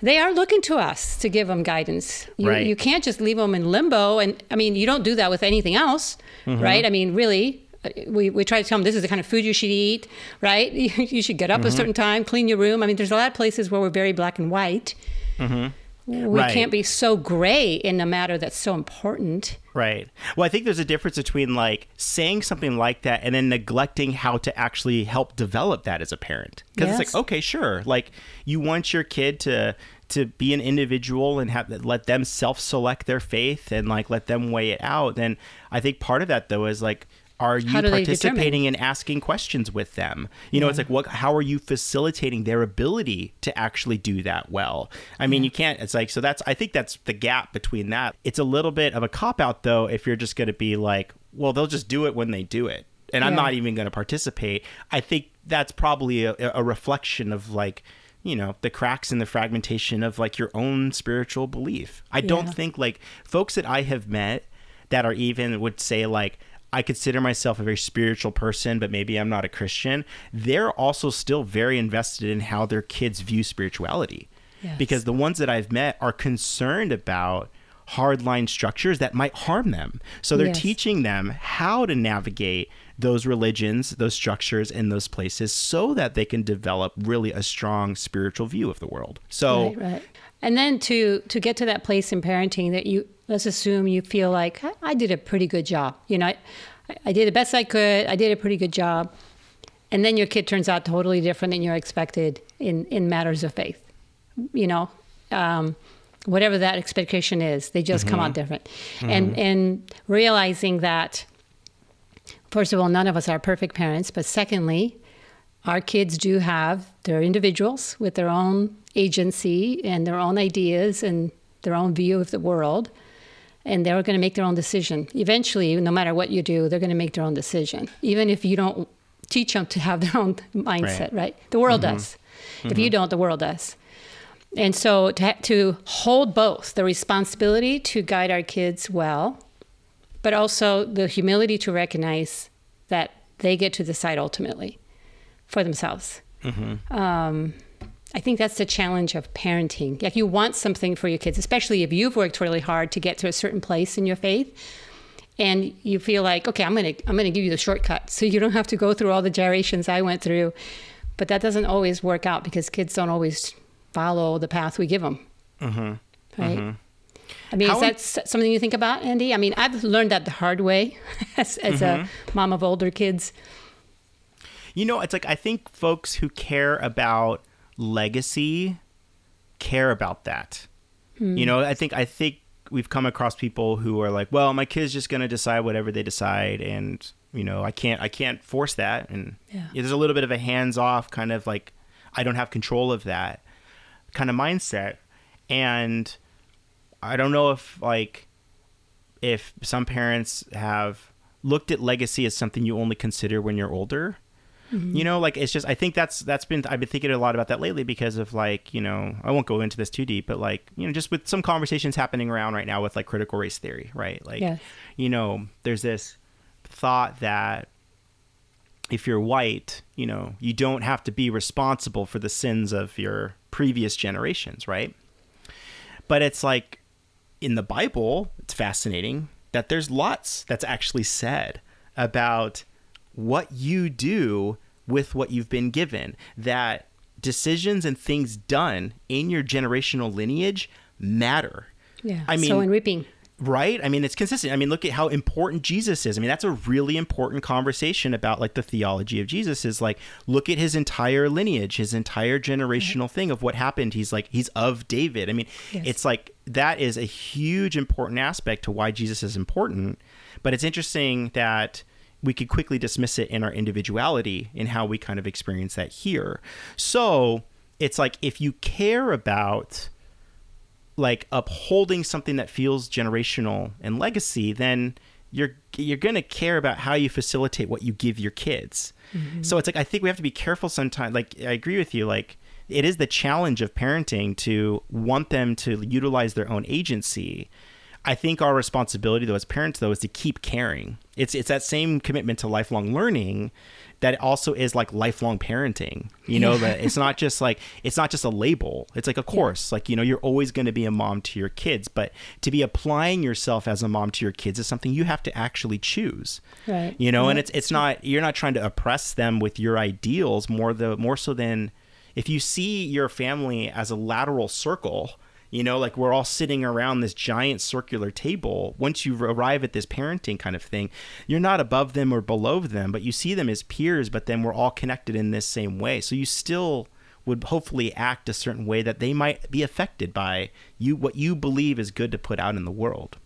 they are looking to us to give them guidance. You, right. you can't just leave them in limbo. And I mean, you don't do that with anything else, mm-hmm. right? I mean, really, we, we try to tell them this is the kind of food you should eat, right? you should get up mm-hmm. a certain time, clean your room. I mean, there's a lot of places where we're very black and white. Mm-hmm. We right. can't be so gray in a matter that's so important. Right. Well, I think there's a difference between like saying something like that and then neglecting how to actually help develop that as a parent. Because yes. it's like, okay, sure. Like you want your kid to to be an individual and have let them self-select their faith and like let them weigh it out. Then I think part of that though is like are you participating in asking questions with them? You know yeah. it's like what how are you facilitating their ability to actually do that well? I mean yeah. you can't it's like so that's i think that's the gap between that. It's a little bit of a cop out though if you're just going to be like well they'll just do it when they do it and yeah. i'm not even going to participate. I think that's probably a, a reflection of like you know the cracks and the fragmentation of like your own spiritual belief. I don't think like folks that i have met that are even would say like I consider myself a very spiritual person, but maybe I'm not a Christian, they're also still very invested in how their kids view spirituality. Yes. Because the ones that I've met are concerned about hardline structures that might harm them. So they're yes. teaching them how to navigate those religions, those structures in those places so that they can develop really a strong spiritual view of the world. So right, right. And then to to get to that place in parenting that you let's assume you feel like I, did a pretty good job. You know, I, I did the best I could. I did a pretty good job. And then your kid turns out totally different than you expected in, in matters of faith. You know, um, whatever that expectation is, they just mm-hmm. come out mm-hmm. different. Mm-hmm. And and realizing that, first of all, none of us are perfect parents, but secondly, our kids do have their individuals with their own agency and their own ideas and their own view of the world and they're going to make their own decision. Eventually, no matter what you do, they're going to make their own decision, even if you don't teach them to have their own mindset, right? right? The world mm-hmm. does. Mm-hmm. If you don't, the world does. And so to, to hold both the responsibility to guide our kids well, but also the humility to recognize that they get to decide ultimately for themselves. Mm-hmm. Um, I think that's the challenge of parenting. Like you want something for your kids, especially if you've worked really hard to get to a certain place in your faith, and you feel like, okay, I'm gonna I'm gonna give you the shortcut, so you don't have to go through all the gyrations I went through. But that doesn't always work out because kids don't always follow the path we give them. Mm-hmm. Right. Mm-hmm. I mean, How is that something you think about, Andy? I mean, I've learned that the hard way as, as mm-hmm. a mom of older kids. You know, it's like I think folks who care about legacy care about that. Hmm. You know, I think I think we've come across people who are like, "Well, my kid's just going to decide whatever they decide and, you know, I can't I can't force that." And yeah. there's a little bit of a hands-off kind of like I don't have control of that kind of mindset. And I don't know if like if some parents have looked at legacy as something you only consider when you're older Mm-hmm. You know, like it's just I think that's that's been I've been thinking a lot about that lately because of like you know I won't go into this too deep, but like you know just with some conversations happening around right now with like critical race theory, right? Like yes. you know there's this thought that if you're white, you know you don't have to be responsible for the sins of your previous generations, right? But it's like in the Bible, it's fascinating that there's lots that's actually said about what you do with what you've been given. That decisions and things done in your generational lineage matter. Yeah. I mean, so in reaping. Right? I mean, it's consistent. I mean, look at how important Jesus is. I mean, that's a really important conversation about like the theology of Jesus is like, look at his entire lineage, his entire generational right. thing of what happened. He's like, he's of David. I mean, yes. it's like that is a huge important aspect to why Jesus is important. But it's interesting that we could quickly dismiss it in our individuality in how we kind of experience that here. So it's like if you care about like upholding something that feels generational and legacy, then you're you're gonna care about how you facilitate what you give your kids. Mm-hmm. So it's like I think we have to be careful sometimes. Like I agree with you. Like it is the challenge of parenting to want them to utilize their own agency I think our responsibility though as parents though is to keep caring. It's it's that same commitment to lifelong learning that also is like lifelong parenting. You know, that it's not just like it's not just a label. It's like a course. Like, you know, you're always going to be a mom to your kids, but to be applying yourself as a mom to your kids is something you have to actually choose. Right. You know, right. and it's it's not you're not trying to oppress them with your ideals more the more so than if you see your family as a lateral circle, you know, like we're all sitting around this giant circular table. Once you arrive at this parenting kind of thing, you're not above them or below them, but you see them as peers, but then we're all connected in this same way. So you still would hopefully act a certain way that they might be affected by you what you believe is good to put out in the world.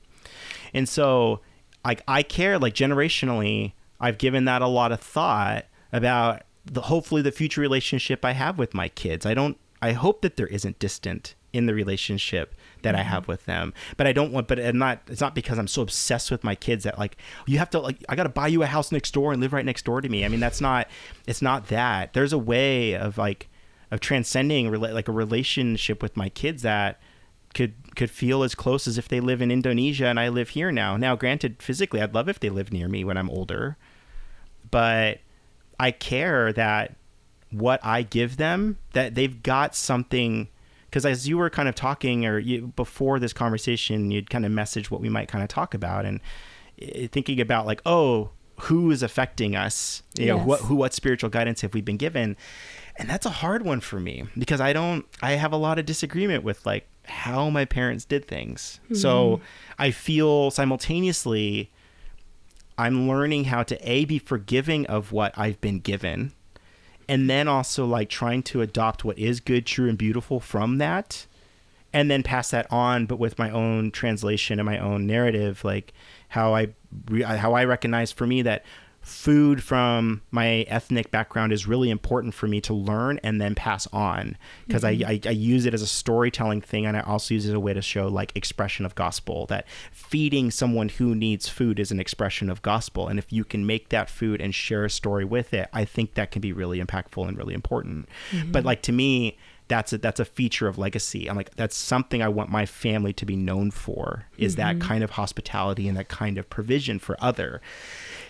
And so like I care like generationally, I've given that a lot of thought about the hopefully the future relationship I have with my kids. I don't I hope that there isn't distant in the relationship that mm-hmm. I have with them. But I don't want, but I'm not, it's not because I'm so obsessed with my kids that like, you have to, like, I got to buy you a house next door and live right next door to me. I mean, that's not, it's not that. There's a way of like, of transcending like a relationship with my kids that could could feel as close as if they live in Indonesia and I live here now. Now, granted, physically, I'd love if they live near me when I'm older, but I care that what I give them that they've got something because as you were kind of talking or you, before this conversation you'd kind of message what we might kind of talk about and uh, thinking about like oh who is affecting us you yes. know what who what spiritual guidance have we been given and that's a hard one for me because i don't i have a lot of disagreement with like how my parents did things mm-hmm. so i feel simultaneously I'm learning how to a be forgiving of what I've been given, and then also like trying to adopt what is good, true, and beautiful from that, and then pass that on, but with my own translation and my own narrative, like how I how I recognize for me that food from my ethnic background is really important for me to learn and then pass on because mm-hmm. I, I, I, use it as a storytelling thing and I also use it as a way to show like expression of gospel that feeding someone who needs food is an expression of gospel and if you can make that food and share a story with it I think that can be really impactful and really important mm-hmm. but like to me that's a that's a feature of legacy. I'm like that's something I want my family to be known for is mm-hmm. that kind of hospitality and that kind of provision for other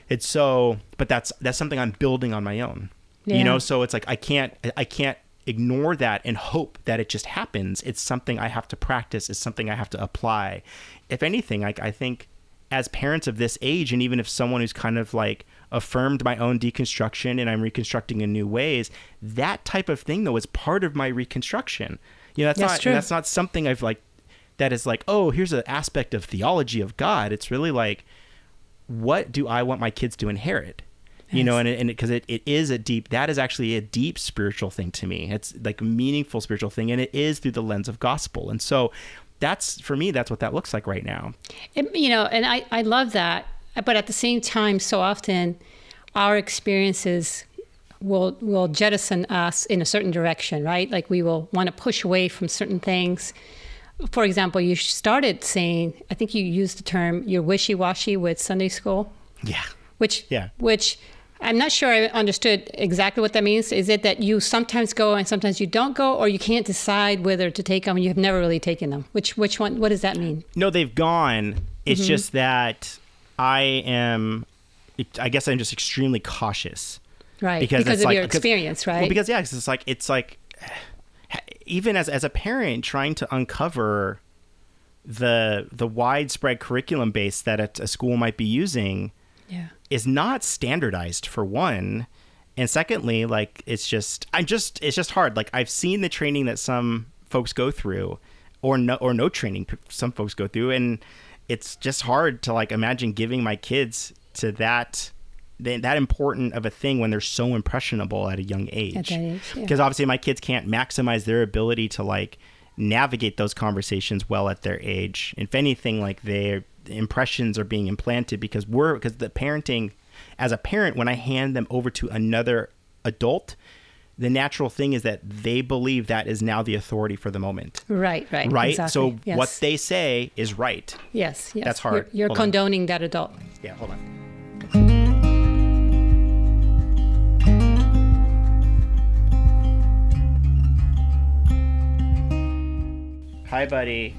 it's so but that's that's something i'm building on my own. Yeah. you know so it's like i can't i can't ignore that and hope that it just happens. It's something i have to practice. It's something i have to apply. If anything like i think as parents of this age and even if someone who's kind of like affirmed my own deconstruction and i'm reconstructing in new ways that type of thing though is part of my reconstruction. You know that's, that's not true. that's not something i've like that is like oh here's an aspect of theology of god. It's really like what do I want my kids to inherit? You know, and because it, it, it is a deep, that is actually a deep spiritual thing to me. It's like a meaningful spiritual thing, and it is through the lens of gospel. And so that's, for me, that's what that looks like right now. It, you know, and I, I love that. But at the same time, so often our experiences will will jettison us in a certain direction, right? Like we will want to push away from certain things for example, you started saying, I think you used the term you're wishy washy with Sunday school. Yeah. Which, yeah. which I'm not sure I understood exactly what that means. Is it that you sometimes go and sometimes you don't go, or you can't decide whether to take them and you have never really taken them? Which, which one, what does that mean? No, they've gone. It's mm-hmm. just that I am, I guess I'm just extremely cautious. Right. Because, because of like, your experience, right? Well, because, yeah, it's like, it's like, even as as a parent trying to uncover the the widespread curriculum base that a, a school might be using yeah. is not standardized for one. And secondly like it's just i'm just it's just hard. Like i've seen the training that some folks go through or no or no training some folks go through. And it's just hard to like imagine giving my kids to that that important of a thing when they're so impressionable at a young age. Because yeah. obviously, my kids can't maximize their ability to like navigate those conversations well at their age. If anything, like their impressions are being implanted because we're because the parenting, as a parent, when I hand them over to another adult, the natural thing is that they believe that is now the authority for the moment. Right, right. Right? Exactly. So yes. what they say is right. Yes, yes. That's hard. You're, you're condoning on. that adult. Yeah, hold on. Hi, buddy.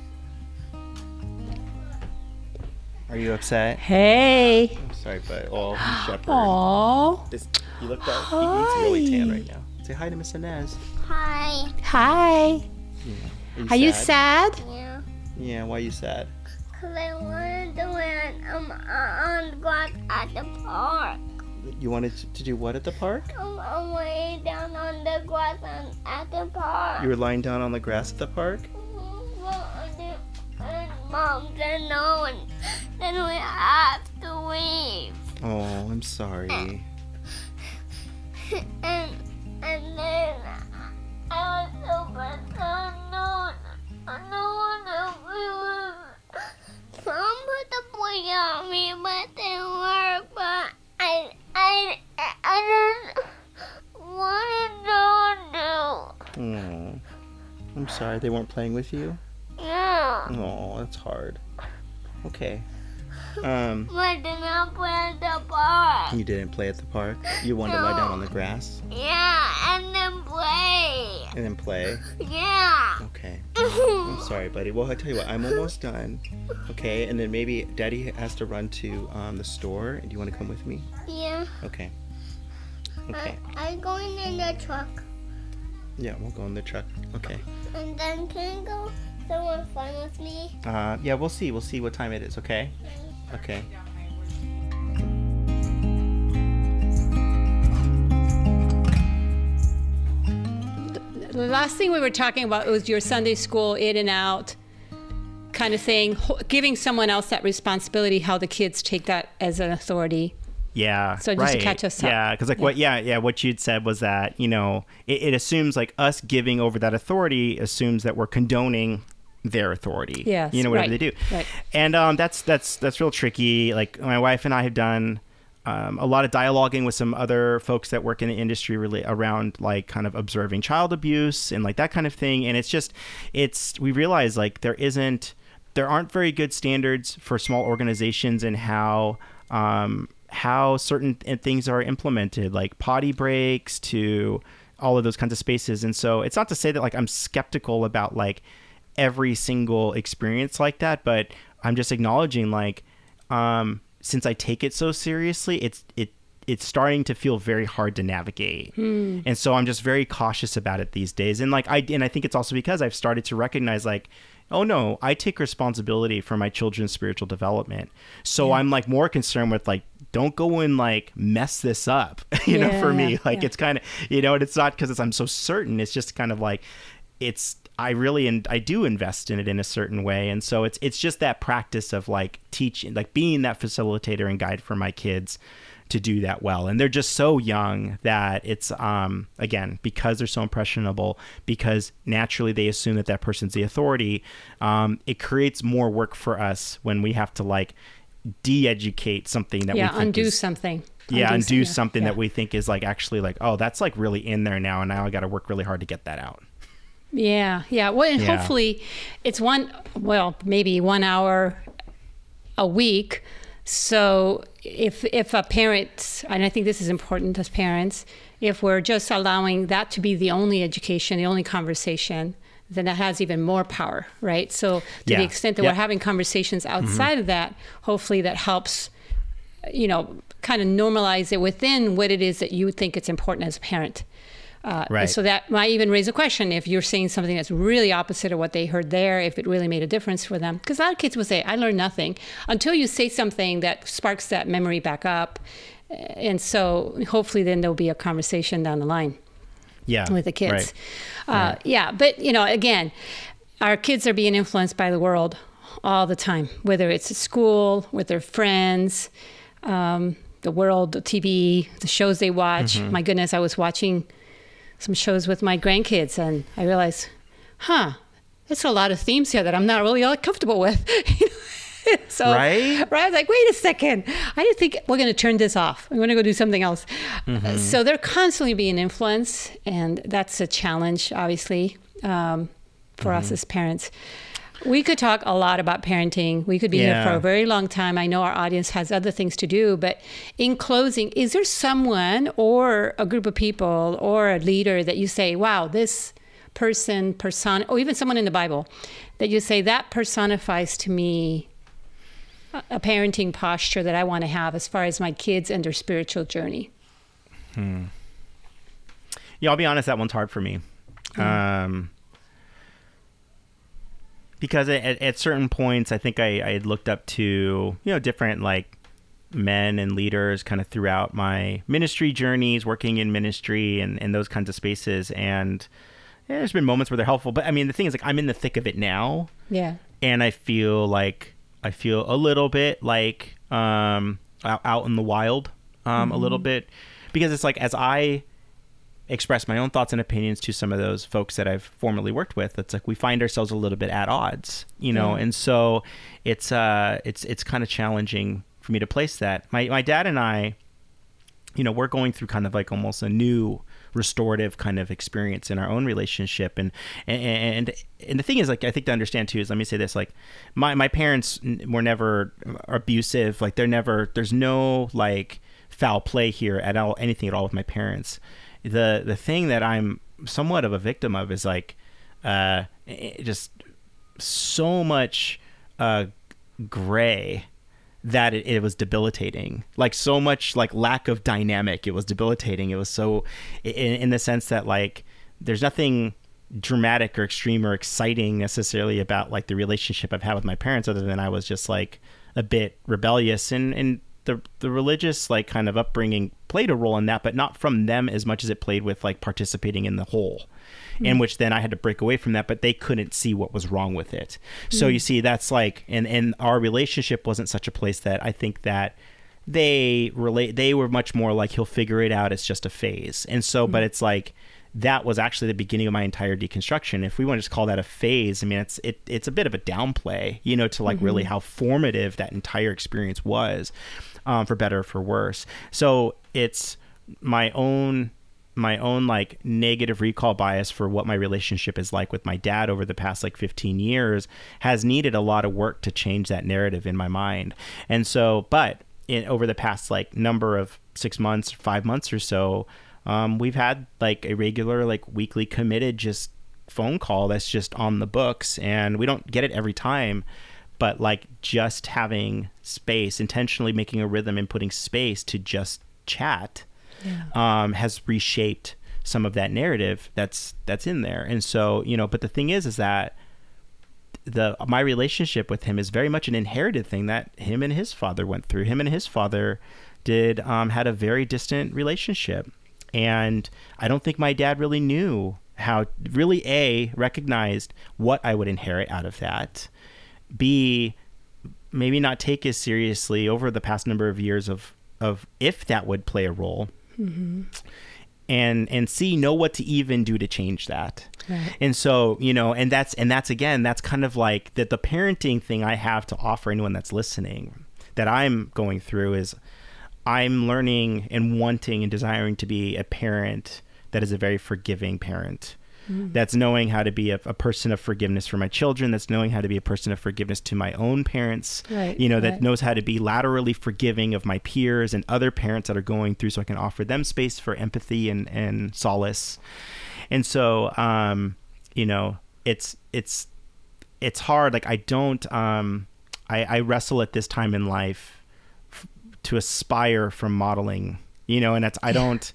Are you upset? Hey. I'm sorry, but oh, shepherd. Aww. This, you look that he, he's really tan right now. Say hi to Miss Inez. Hi. Hi. Yeah. Are, you, are you sad? Yeah. Yeah. Why are you sad? Cause I wanted to land um, on the grass at the park. You wanted to do what at the park? I'm, I'm laying down on the grass at the park. You were lying down on the grass at the park? Mom said no, and then we have to leave. Oh, I'm sorry. and and then I was so bad. No, no, no one Mom put the boy on me, but it didn't work. But I, I, I just wanted to do. Oh, I'm sorry. They weren't playing with you. Yeah. Oh, that's hard. Okay. Um. I did not play at the park. You didn't play at the park. You wanted no. to lie down on the grass. Yeah, and then play. And then play. Yeah. Okay. I'm sorry, buddy. Well, I tell you what, I'm almost done. Okay, and then maybe Daddy has to run to um, the store. Do you want to come with me? Yeah. Okay. Okay. I, I'm going in the truck. Yeah, we'll go in the truck. Okay. And then can I go someone fun with me? Uh, yeah, we'll see. We'll see what time it is. Okay. Okay. The last thing we were talking about was your Sunday school in and out kind kind of thing, giving someone else that responsibility, how the kids take that as an authority. Yeah. So just right. to catch us up. Yeah, because like what? Yeah, yeah. What you'd said was that you know it, it assumes like us giving over that authority assumes that we're condoning their authority. Yes, You know whatever right, they do. right. And um, that's that's that's real tricky. Like my wife and I have done. Um, a lot of dialoguing with some other folks that work in the industry really around like kind of observing child abuse and like that kind of thing and it's just it's we realize like there isn't there aren't very good standards for small organizations and how um, how certain th- things are implemented, like potty breaks to all of those kinds of spaces. And so it's not to say that like I'm skeptical about like every single experience like that, but I'm just acknowledging like um, since I take it so seriously, it's it it's starting to feel very hard to navigate. And so I'm just very cautious about it these days. And like I and I think it's also because I've started to recognize like oh no, I take responsibility for my children's spiritual development. So I'm like more concerned with like don't go and like mess this up, you know, for me. Like yeah. it's kind of, you know, and it's not because I'm so certain. It's just kind of like it's I really and I do invest in it in a certain way, and so it's it's just that practice of like teaching, like being that facilitator and guide for my kids to do that well. And they're just so young that it's um again because they're so impressionable because naturally they assume that that person's the authority. Um, it creates more work for us when we have to like de-educate something that yeah, we think undo is, something. yeah Undo undo something yeah. that we think is like actually like oh that's like really in there now and now i got to work really hard to get that out Yeah, yeah. Well, and Yeah. hopefully it's one, well, maybe one hour a week. So if if a parent, and I think this is important as parents, if we're just allowing that to be the only education, the only conversation, then that has even more power, right? So to Yeah. the extent that Yeah. we're having conversations mm-hmm. outside of that, hopefully that helps, you know, kind of normalize it within what it is that you think it's important as a parent. Uh, Right. So that might even raise a question if you're saying something that's really opposite of what they heard there, if it really made a difference for them. Because a lot of kids will say, I learned nothing until you say something that sparks that memory back up. And so hopefully then there'll be a conversation down the line yeah with the kids. right. Uh, Yeah, but you know, again, our kids are being influenced by the world all the time, whether it's at school, with their friends, um, the world, the TV, the shows they watch. Mm-hmm. My goodness, I was watching some shows with my grandkids, and I realized, huh, it's a lot of themes here that I'm not really all comfortable with. so, Right? right? I was like, wait a second. I didn't think we're going to turn this off. I'm going to go do something else. Mm-hmm. So they're constantly being influenced, and that's a challenge, obviously, um, for Mm-hmm. us as parents. We could talk a lot about parenting. We could be Yeah. here for a very long time. I know our audience has other things to do, but in closing, is there someone or a group of people or a leader that you say, wow, this person, person, or even someone in the Bible that you say that personifies to me a- parenting posture that I want to have as far as my kids and their spiritual journey? Yeah, I'll be honest. That one's hard for me, um, because at, at- certain points, I think I, I had looked up to you know different like men and leaders kind of throughout my ministry journeys, working in ministry and, and those kinds of spaces. And yeah, there's been moments where they're helpful, but I mean, the thing is, like, I'm in the thick of it now, Yeah. and I feel like I feel a little bit like um, out, out in the wild, um, a little bit, because it's like as I express my own thoughts and opinions to some of those folks that I've formerly worked with, it's like we find ourselves a little bit at odds, you know, and so it's uh, it's it's kind of challenging for me to place that. My my dad and I, you know, we're going through kind of like almost a new restorative kind of experience in our own relationship. And and and the thing is like I think to understand too is let me say this like my my parents were never abusive. Like they're never there's no like foul play here at all anything at all with my parents the the thing that I'm somewhat of a victim of is like uh just so much uh gray that it, it was debilitating. Like so much like lack of dynamic it was debilitating. It was so in, in the sense that like there's nothing dramatic or extreme or exciting necessarily about like the relationship i've had with my parents other than i was just like a bit rebellious and and the the religious like kind of upbringing played a role in that, but not from them as much as it played with like participating in the whole. In hmm. which then I had to break away from that, but they couldn't see what was wrong with it. So hmm. you see, that's like, and and our relationship wasn't such a place that I think that they relate. They were much more like he'll figure it out. It's just a phase. And so, but hmm. it's like that was actually the beginning of my entire deconstruction. If we want to just call that a phase, I mean, it's it, it's a bit of a downplay, you know, to like really mm-hmm. how formative that entire experience was, um, for better or for worse. So it's my own my own like negative recall bias for what my relationship is like with my dad over the past like 15 years has needed a lot of work to change that narrative in my mind. And so, but in over the past like number of six months, five months or so, um, we've had like a regular like weekly committed just phone call that's just on the books, and we don't get it every time. But like just having space, intentionally making a rhythm and putting space to just chat um, has reshaped some of that narrative that's that's in there. And so, you know, but the thing is, is that the my relationship with him is very much an inherited thing that him and his father went through. Him and his father did um, had a very distant relationship, and I don't think my dad really knew how really a recognized what I would inherit out of that. B maybe not take as seriously over the past number of years of of if that would play a role mm-hmm. and and see know what to even do to change that. Right. and so you know and that's and that's again that's kind of like that the parenting thing i have to offer anyone that's listening that i'm going through is i'm learning and wanting and desiring to be a parent that is a very forgiving parent that's knowing how to be a, a person of forgiveness for my children. That's knowing how to be a person of forgiveness to my own parents Right, you know that right. knows how to be laterally forgiving of my peers and other parents that are going through so i can offer them space for empathy and, and solace. And so um you know it's it's it's hard. Like i don't um i i wrestle at this time in life f- to aspire from modeling you know and that's i don't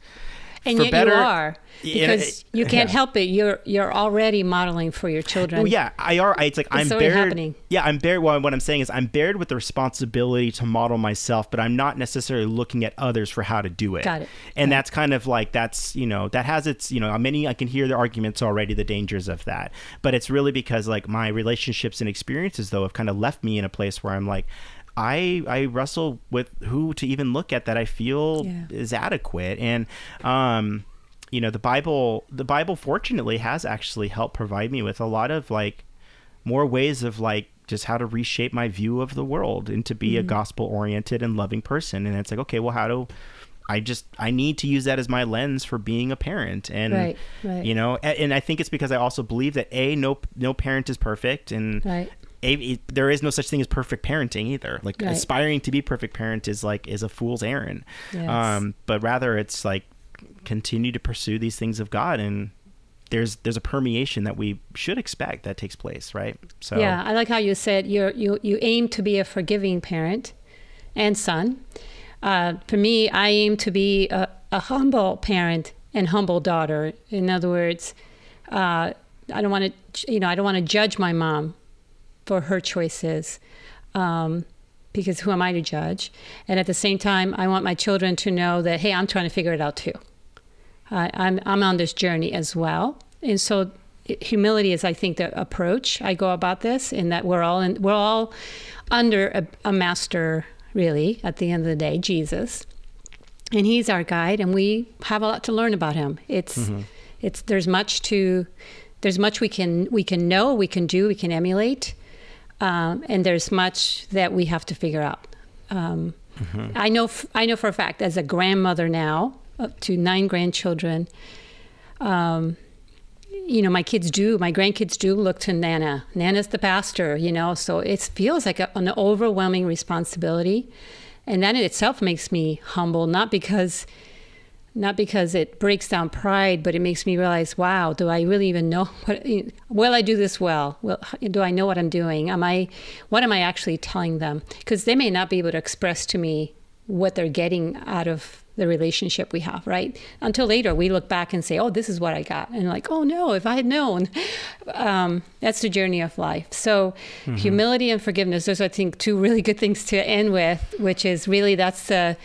And for yet better- you are because you can't yeah. help it. You're you're already modeling for your children. Well, yeah, I are. I- It's like I'm already bared. happening. Yeah, I'm bared. Well, what I'm saying is I'm bared with the responsibility to model myself, but I'm not necessarily looking at others for how to do it. Got it. And that's kind of like that's you know that has its you know many I can hear the arguments already, the dangers of that. But it's really because like my relationships and experiences though have kind of left me in a place where I'm like. I, I wrestle with who to even look at that I feel Yeah. is adequate and um you know the bible the bible fortunately has actually helped provide me with a lot of like more ways of like just how to reshape my view of the world and to be Mm-hmm. a gospel oriented and loving person and it's like okay well how do i just i need to use that as my lens for being a parent and Right, right. you know a- and i think it's because i also believe that a no no parent is perfect and Right. It- there is no such thing as perfect parenting either. Like Right. aspiring to be perfect parent is like is a fool's errand. Yes. Um, but rather it's like continue to pursue these things of God and there's there's a permeation that we should expect that takes place, right? So Yeah, I like how you said you you you aim to be a forgiving parent and son. Uh, for me, I aim to be a, a humble parent and humble daughter. In other words, uh, I don't want to you know I don't want to judge my mom for her choices. Um, because who am I to judge? And at the same time, I want my children to know that, hey, I'm trying to figure it out too. I, I'm I'm on this journey as well, and so humility is, I think, the approach I go about this. In that we're all in, we're all under a, a master, really. At the end of the day, Jesus, and He's our guide, and we have a lot to learn about Him. It's it's there's much to there's much we can we can know, we can do, we can emulate, um, and there's much that we have to figure out. Um, I know f- I know for a fact as a grandmother now up to nine grandchildren. Um, you know, my kids do, my grandkids do look to Nana. Nana's the pastor, you know, so it feels like a, an overwhelming responsibility, and that in itself makes me humble, not because not because it breaks down pride, but it makes me realize, wow, do I really even know what? Will I do this well? Well, do I know what I'm doing? Am I? What am I actually telling them? Because they may not be able to express to me what they're getting out of the relationship we have, right? Until later, we look back and say, "Oh, this is what I got," and like, "Oh no, if I had known." Um, that's the journey of life. So, mm-hmm. humility and forgiveness. Those are, I think, two really good things to end with. Which is really that's the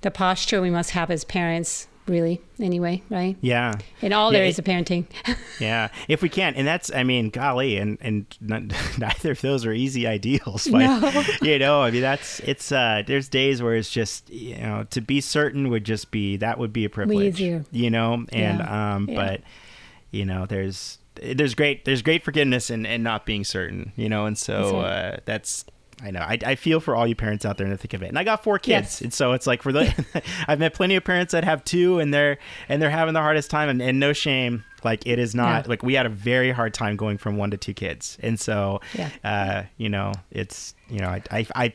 the posture we must have as parents really anyway right yeah in all yeah, areas of parenting yeah if we can and that's i mean golly and and not, neither of those are easy ideals but no. you know i mean that's it's uh there's days where it's just you know to be certain would just be that would be a privilege you know and yeah. um yeah. but you know there's there's great there's great forgiveness and and not being certain you know and so uh that's I know. I, I feel for all you parents out there in the thick of it. And I got four kids, yes. and so it's like for the I've met plenty of parents that have two, and they're and they're having the hardest time. And, and no shame, like it is not yeah. like we had a very hard time going from one to two kids, and so yeah. uh, you know it's you know I I, I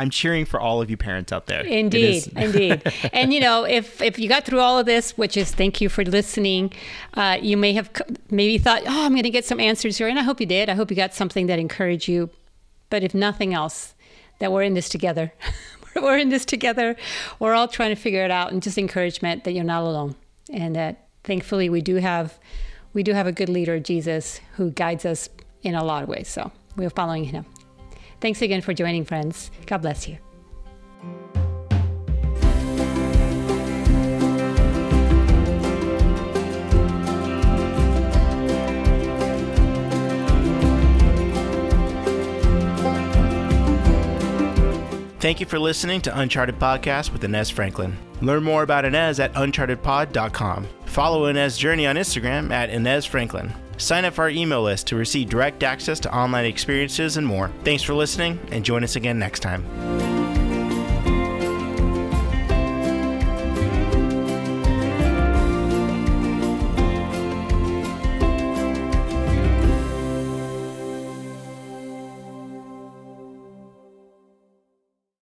I'm cheering for all of you parents out there. Indeed, indeed. And you know, if if you got through all of this, which is thank you for listening, uh, you may have maybe thought, oh, I'm going to get some answers here, and I hope you did. I hope you got something that encouraged you but if nothing else, that we're in this together. we're in this together. We're all trying to figure it out, and just encouragement that you're not alone, and that thankfully we do have we do have a good leader, Jesus, who guides us in a lot of ways. So we're following him. Thanks again for joining, friends. God bless you. Thank you for listening to Uncharted Podcast with Inez Franklin. Learn more about Inez at unchartedpod.com. Follow Inez's journey on Instagram at Inez Franklin. Sign up for our email list to receive direct access to online experiences and more. Thanks for listening, and join us again next time.